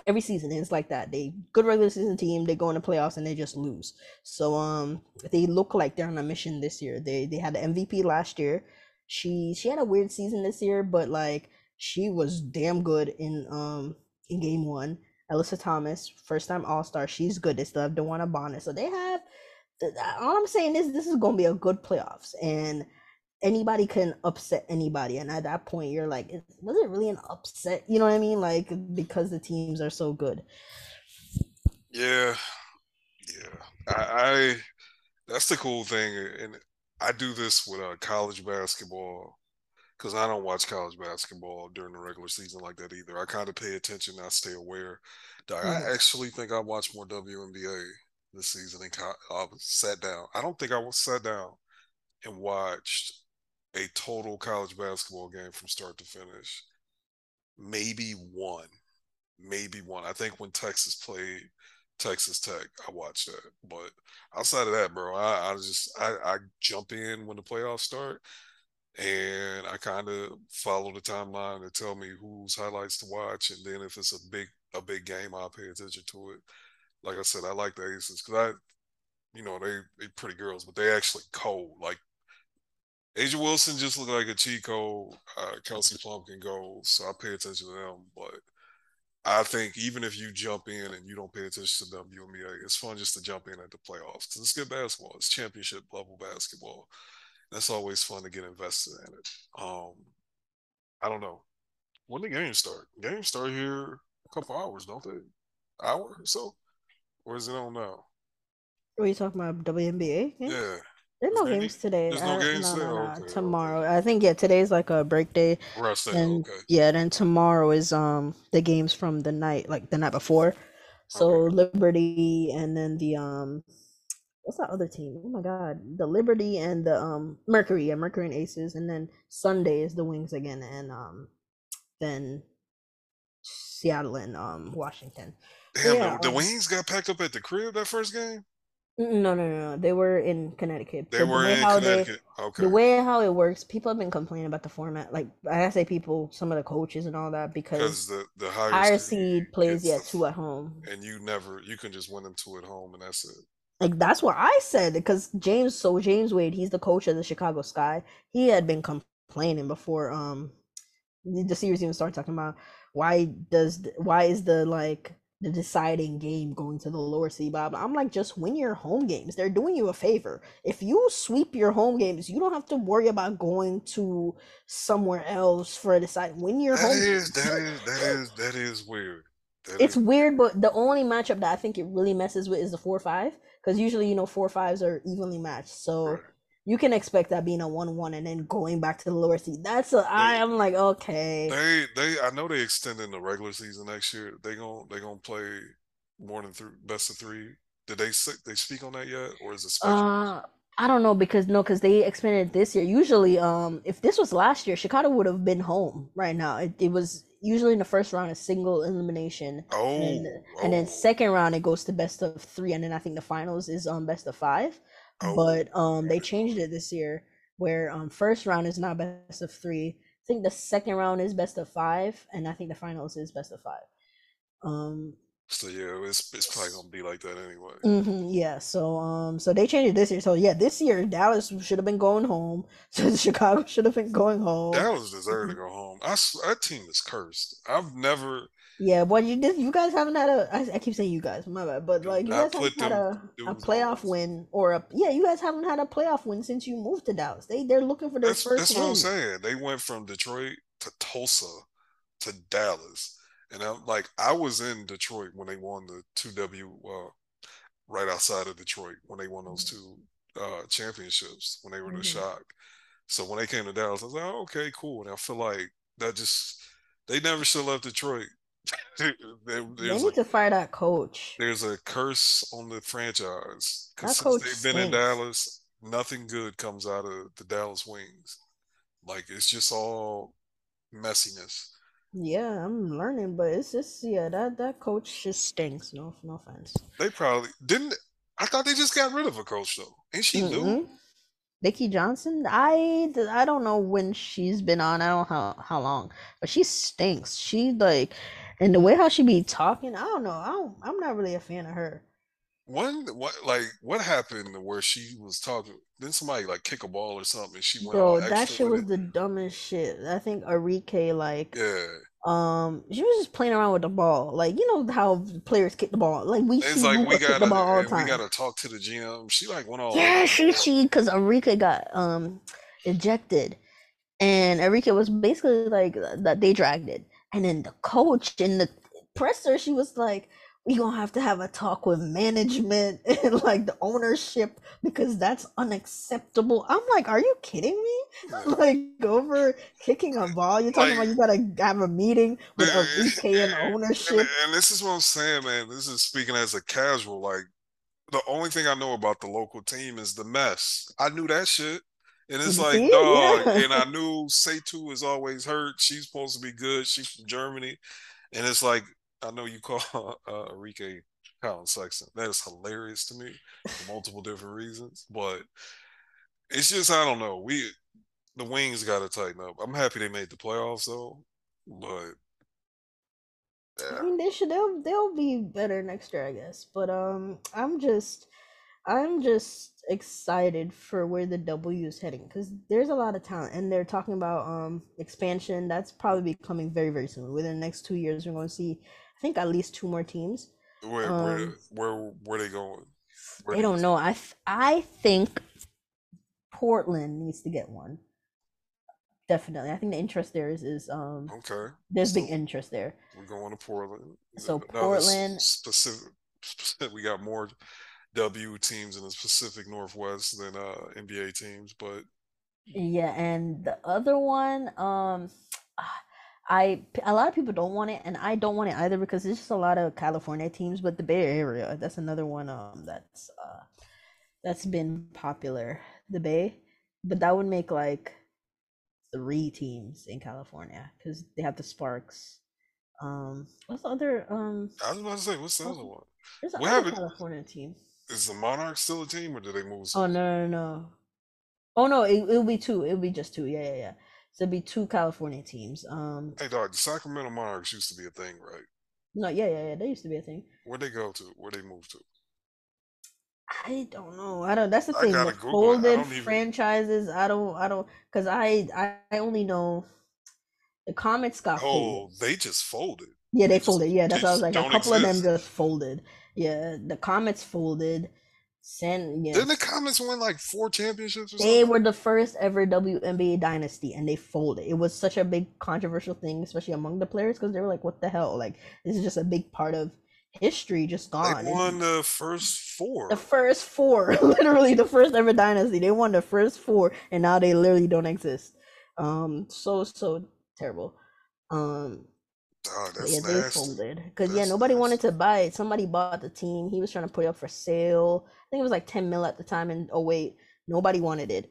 every season it's like that. They good regular season team, they go in the playoffs and they just lose. So um they look like they're on a mission this year. They they had the MVP last year. She she had a weird season this year, but like she was damn good in um in game one. Alyssa Thomas, first time All Star, she's good. They still have DeWanna Bonner, so they have. All I'm saying is this is going to be a good playoffs, and anybody can upset anybody. And at that point, you're like, was it really an upset? You know what I mean? Like because the teams are so good. Yeah, yeah. I, I that's the cool thing, and I do this with uh, college basketball because I don't watch college basketball during the regular season like that either. I kind of pay attention, I stay aware. I mm. actually think I watched more WNBA this season and I sat down. I don't think I was sat down and watched a total college basketball game from start to finish. Maybe one, maybe one. I think when Texas played Texas Tech, I watched that. But outside of that, bro, I, I just I, I jump in when the playoffs start and I kind of follow the timeline to tell me whose highlights to watch, and then if it's a big a big game, I'll pay attention to it. Like I said, I like the Aces because I, you know, they they pretty girls, but they actually cold. Like A'ja Wilson just looked like a code. Uh, Kelsey Plum can go, so I pay attention to them. But I think even if you jump in and you don't pay attention to WNBA, it's fun just to jump in at the playoffs because it's good basketball. It's championship level basketball that's always fun to get invested in it. Um, I don't know. When the games start? Games start here a couple hours, don't they? Hour or so? Or is it on now? What are you talking about? WNBA? Yeah. yeah. There's no games today. There's no uh, games no, today. No, no, okay, tomorrow. Okay. I think yeah, today's like a break day. Rest day. And okay. yeah, then tomorrow is um the games from the night, like the night before. So. Liberty and then the um what's that other team? Oh my god, the Liberty and the um Mercury, yeah, Mercury and Aces, and then Sunday is the Wings again, and um then Seattle and um Washington. Damn, yeah, the, the um, Wings got packed up at the crib that first game. No, no, no, no. They were in Connecticut. They were the in Connecticut. They, okay. The way how it works, people have been complaining about the format. Like I say, people, some of the coaches and all that, because the the higher, higher seed plays yeah two at home, and you never you can just win them two at home, and that's it. Like that's what I said because James. So James Wade, he's the coach of the Chicago Sky. He had been complaining before um the series even started talking about why does why is the like the deciding game going to the lower seed blah, blah. I'm like just win your home games. They're doing you a favor. If you sweep your home games, you don't have to worry about going to somewhere else for a decide. Win your that home. Is, that is that is that is weird. That it's is. weird, but the only matchup that I think it really messes with is the four five because usually you know four fives are evenly matched, so you can expect that being a one one and then going back to the lower seed. That's a they, I am like okay. They they I know they extending the regular season next year. They gonna they gonna play more than three best of three. Did they they speak on that yet, or is it special? Uh, I don't know because no, because they expanded this year. Usually, um, if this was last year, Chicago would have been home right now. It, it was usually in the first round a single elimination. Oh, and, oh. and then oh. second round it goes to best of three, and then I think the finals is um best of five. Oh. But um they changed it this year where um first round is not best of three. I think the second round is best of five, and I think the finals is best of five. Um so yeah, it's it's probably gonna be like that anyway. Mm-hmm, yeah. So um, so they changed it this year. So yeah, this year Dallas should have been going home. So Chicago should have been going home. Dallas deserved to go home. I that team is cursed. I've never. Yeah, but you did. You guys haven't had a. I, I keep saying you guys, my bad. But like you guys haven't had a, a playoff win or a. Yeah, you guys haven't had a playoff win since you moved to Dallas. They they're looking for their that's, first. That's win. what I'm saying. They went from Detroit to Tulsa to Dallas and I'm like, I was in Detroit when they won the two W, uh, right outside of Detroit when they won those two uh, championships when they were mm-hmm. the shock. So when they came to Dallas, I was like, oh, okay, cool. And I feel like that just they never should have left Detroit. there, they need a, to fire that coach. There's a curse on the franchise because since they've been in Dallas, nothing good comes out of the Dallas Wings. Like it's just all messiness. Yeah, I'm learning, but it's just yeah, that that coach just stinks. No, no offense. They probably didn't. I thought they just got rid of a coach though. Ain't she mm-hmm. new? Vickie Johnson, I I don't know when she's been on. I don't know how how long, but she stinks. She like, and the way how she be talking, I don't know. I don't, I'm not really a fan of her. One what like what happened where she was talking? Then somebody like kick a ball or something. she went Bro, that shit was it. the dumbest shit. I think Arike like Yeah, um she was just playing around with the ball. Like you know how players kick the ball. Like we it's see like we kick the gotta ball all the and we gotta talk to the GM. She like went all Yeah, she she because Arike got um ejected and Arike was basically like that they dragged it. And then the coach in the presser, she was like, "We gonna have to have a talk with management and like the ownership because that's unacceptable." I'm like, "Are you kidding me?" Like over kicking a ball, you're talking Like, about you gotta have a meeting with Arike and and, ownership. and this is what I'm saying, man. This is speaking as a casual. Like the only thing I know about the local team is the mess. I knew that shit. And it's like, see? dog, Yeah. and I knew Satou is always hurt. She's supposed to be good. She's from Germany. And it's like, I know you call uh, Arike Collin Sexton. That is hilarious to me for multiple different reasons. But it's just, I don't know. We the wings got to tighten up. I'm happy they made the playoffs though, but I mean, they should. They'll they'll be better next year, I guess. But um, I'm just, I'm just excited for where the W is heading because there's a lot of talent, and they're talking about um expansion. That's probably be coming very very soon. Within the next two years, we're going to see, I think, at least two more teams. where where Um, where where they going? Where I they, don't know. I th- I think Portland needs to get one. Definitely, I think the interest there is is um okay, there's big so interest there. we're going to Portland. So Portland, specific, specific. We got more W teams in the Pacific Northwest than uh NBA teams, but Yeah, and the other one, um, I a lot of people don't want it, and I don't want it either because there's just a lot of California teams. But the Bay Area, that's another one, um, that's uh, that's been popular. The Bay, but that would make like three teams in California because they have the Sparks. Um, what's the other? Um, I was about to say, what's the other one? there's What another happened? California team. Is the Monarchs still a team, or did they move Oh no, no, no. Oh no, it, it'll be two. It'll be just two. Yeah, yeah, yeah. So it'll be two California teams. Um, Hey, dog, the Sacramento Monarchs used to be a thing, right? no, yeah, yeah, yeah. They used to be a thing. Where'd they go to? Where'd they move to? I don't know. I don't. That's the thing. The folded even. franchises. I don't. I don't. Cause I. I, only know the Comets got folded. Oh, they just folded. Yeah, They they just folded. Yeah, they that's what I was like. A couple of them just folded. Yeah, the Comets folded. San. Didn't the Yes, Comets win like four championships or They were the first ever WNBA dynasty and they folded. It was such a big controversial thing, especially among the players, because they were like, what the hell? Like, this is just a big part of history just gone. They won the first four. the first four, literally the first ever dynasty. They won the first four and now they literally don't exist. Um, so, so terrible. Um, Dog, that's yeah, they nasty. folded because yeah, nobody wanted to buy it. Somebody bought the team. He was trying to put it up for sale. I think it was like 10 mil at the time. And oh wait, nobody wanted it.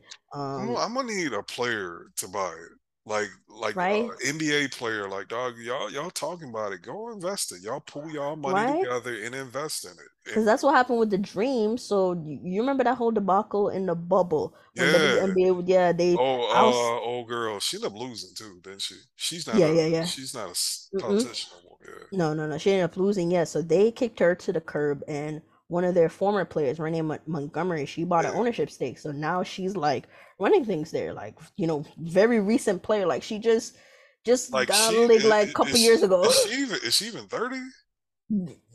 I'm, Um, I'm gonna need a player to buy it. Like like right, uh, NBA player, like dog, y'all y'all talking about it. Go invest it. Y'all pull y'all money right. together and invest in it. Because that's what happened with the Dream. So you, remember that whole debacle in the bubble yeah. WNBA, would- yeah, they Oh, uh, old girl. She ended up losing too, didn't she? She's not yeah, a yeah, yeah. she's not a politician no more. Yeah. No, no, no. She ended up losing. Yeah, so they kicked her to the curb, and one of their former players, Renee Mon- Montgomery, she bought an ownership stake. So now she's like running things there. Like you know, very recent player. Like she just just Like got she a league like a couple is years ago. is she even is she even 30?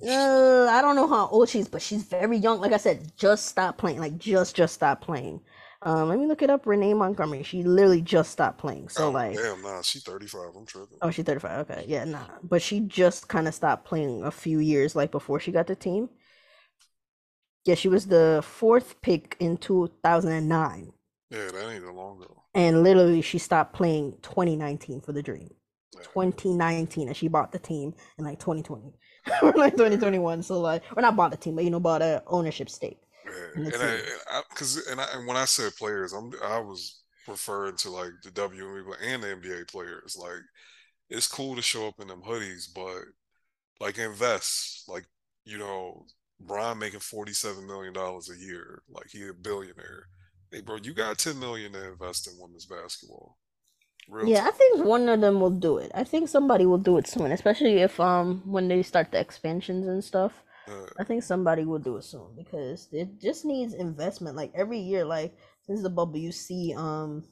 Uh, I don't know how old she is, but she's very young. Like I said, just stopped playing. Like just just stopped playing. Um, let me look it up. Renee Montgomery. She literally just stopped playing. So Oh like, damn, nah, she's 35. I'm tripping. oh, she's 35. Okay, yeah, nah. But she just kind of stopped playing a few years like before she got the team. Yeah, she was the fourth pick in 2009, Yeah, that ain't that long ago. and literally she stopped playing 2019 for the Dream. Yeah. 2019, and she bought the team in like 2020 or like 2021. So like, or not bought the team, but you know, bought a ownership stake. Yeah, and I, and I, cause, and I, and when I said players, I'm, I was referring to like the WNBA and the NBA players. Like, it's cool to show up in them hoodies, but like invest. Like, you know, Brian making forty-seven million dollars a year. Like he a billionaire. Hey, bro, you got ten million to invest in women's basketball. Real yeah, time. I think one of them will do it. I think somebody will do it soon, especially if um when they start the expansions and stuff. Uh, I think somebody will do it soon because it just needs investment. Like every year, like since the bubble, you see um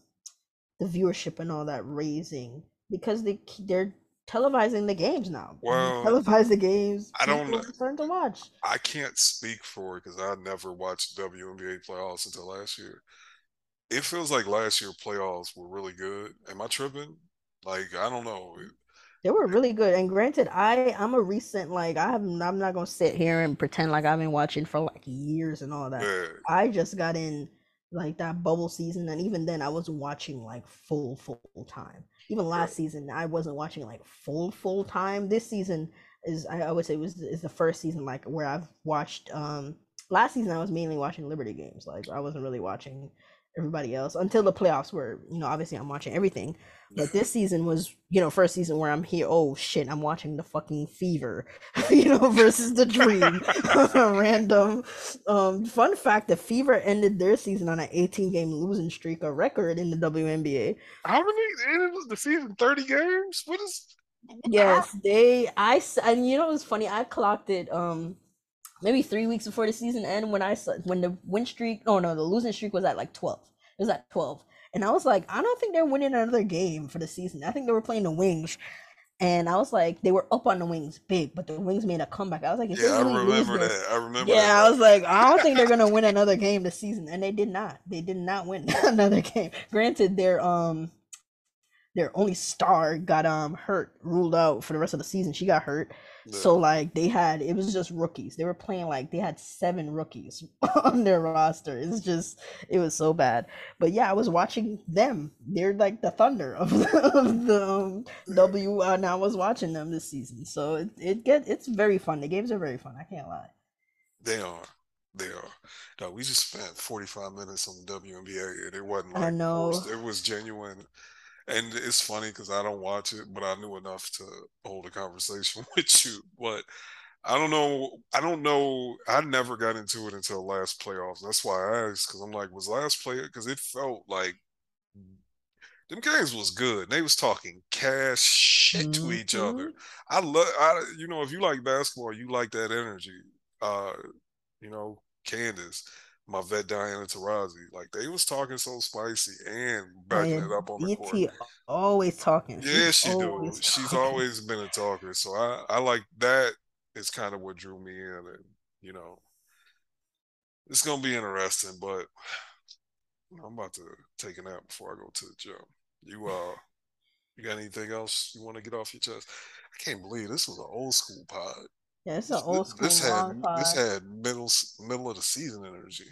the viewership and all that raising because they they're televising the games now. Well, televise the games. I don't know. To watch. I can't speak for it because I never watched WNBA playoffs until last year. It feels like last year playoffs were really good. Am I tripping? Like I don't know. Mm. They were really good. And granted, I I'm a recent like I have I'm not gonna sit here and pretend like I've been watching for like years and all that. Yeah. I just got in like that bubble season, and even then I wasn't watching like full full time. Even last season, I wasn't watching like full full time. This season is I, I would say was is the first season like where I've watched. Um, last season I was mainly watching Liberty games. Like I wasn't really watching everybody else until the playoffs were you know obviously i'm watching everything. But this season was you know first season where i'm here oh shit i'm watching the fucking fever you know versus the dream. Random. Um fun fact the fever ended their season on an 18 game losing streak a record in the WNBA how many it was the season 30 games? What is yes they i and you know it was funny? I clocked it um maybe three weeks before the season end when I saw when the win streak oh no the losing streak was at like 12 it was at 12 and I was like I don't think they're winning another game for the season. I think they were playing the Wings. And I was like they were up on the Wings big but the Wings made a comeback. I was like yeah I remember that. I remember yeah that. I was like I don't think they're gonna win another game this season. And they did not. They did not win another game. Granted they're um their only star got um hurt ruled out for the rest of the season. She got hurt yeah. So like they had it was just rookies. They were playing like they had seven rookies on their roster. It's just it was so bad. But yeah, I was watching them. They're like the thunder of the, of the um, W uh, and I was watching them this season. So it, it get it's very fun. The games are very fun. I can't lie. They are. They are. No, we just spent 45 minutes on the WNBA it wasn't like I know. it was genuine and it's funny because I don't watch it, but I knew enough to hold a conversation with you. But I don't know. I don't know. I never got into it until last playoffs. That's why I asked because I'm like, was last play because it felt like them games was good. They was talking cash shit mm-hmm. to each other. Mm-hmm. I love. I you know if you like basketball, you like that energy. Uh, you know, Candace my vet Diana Taurasi. Like they was talking so spicy and backing it up on the court. Always talking. Yeah, She's she do. She's always been a talker. So I, I like that is kind of what drew me in and you know it's gonna be interesting, but I'm about to take a nap before I go to the gym. You uh you got anything else you want to get off your chest? I can't believe this was an old school pod. Yeah, it's an old school. This had pod. this had middle middle of the season energy.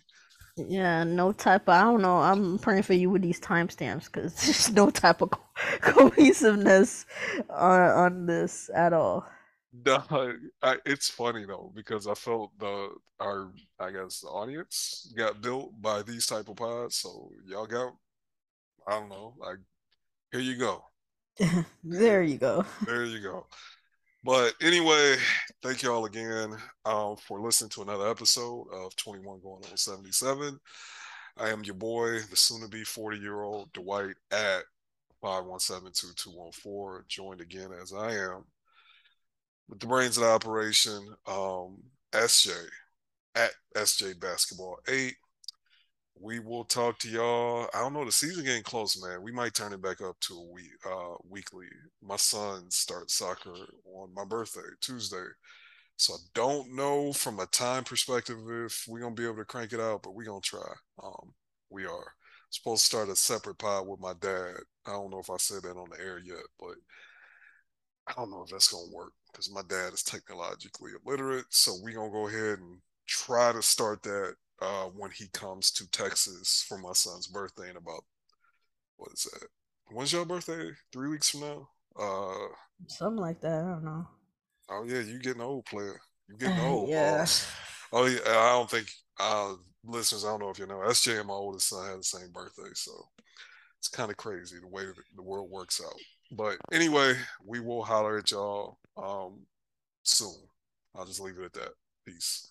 Yeah, no type. Of, I don't know. I'm praying for you with these timestamps because there's no type of cohesiveness on on this at all. No, I, it's funny though because I felt the our I guess the audience got built by these type of pods. So y'all got I don't know like here you go. there you go. There you go. But anyway, thank you all again um, for listening to another episode of 21 Going on 77. I am your boy, the soon to be 40 year old Dwight at 5172214, joined again as I am with the brains of the operation, um, SJ at SJ Basketball 8 we will talk to y'all. I don't know. The season getting close, man. We might turn it back up to a week, uh, weekly. My son starts soccer on my birthday, Tuesday. So I don't know from a time perspective if we're gonna be able to crank it out, but we're gonna try. Um, we are supposed to start a separate pod with my dad. I don't know if I said that on the air yet, but I don't know if that's gonna work because my dad is technologically illiterate. So we're gonna go ahead and try to start that uh, when he comes to Texas for my son's birthday in about what is that? When's your birthday? Three weeks from now? Uh, something like that. I don't know. Oh yeah, you getting old, player. You getting old. yeah. oh yeah. I don't think uh, listeners. I don't know if you know. SJ and my oldest son had the same birthday, so it's kind of crazy the way the world works out. But anyway, we will holler at y'all um, soon. I'll just leave it at that. Peace.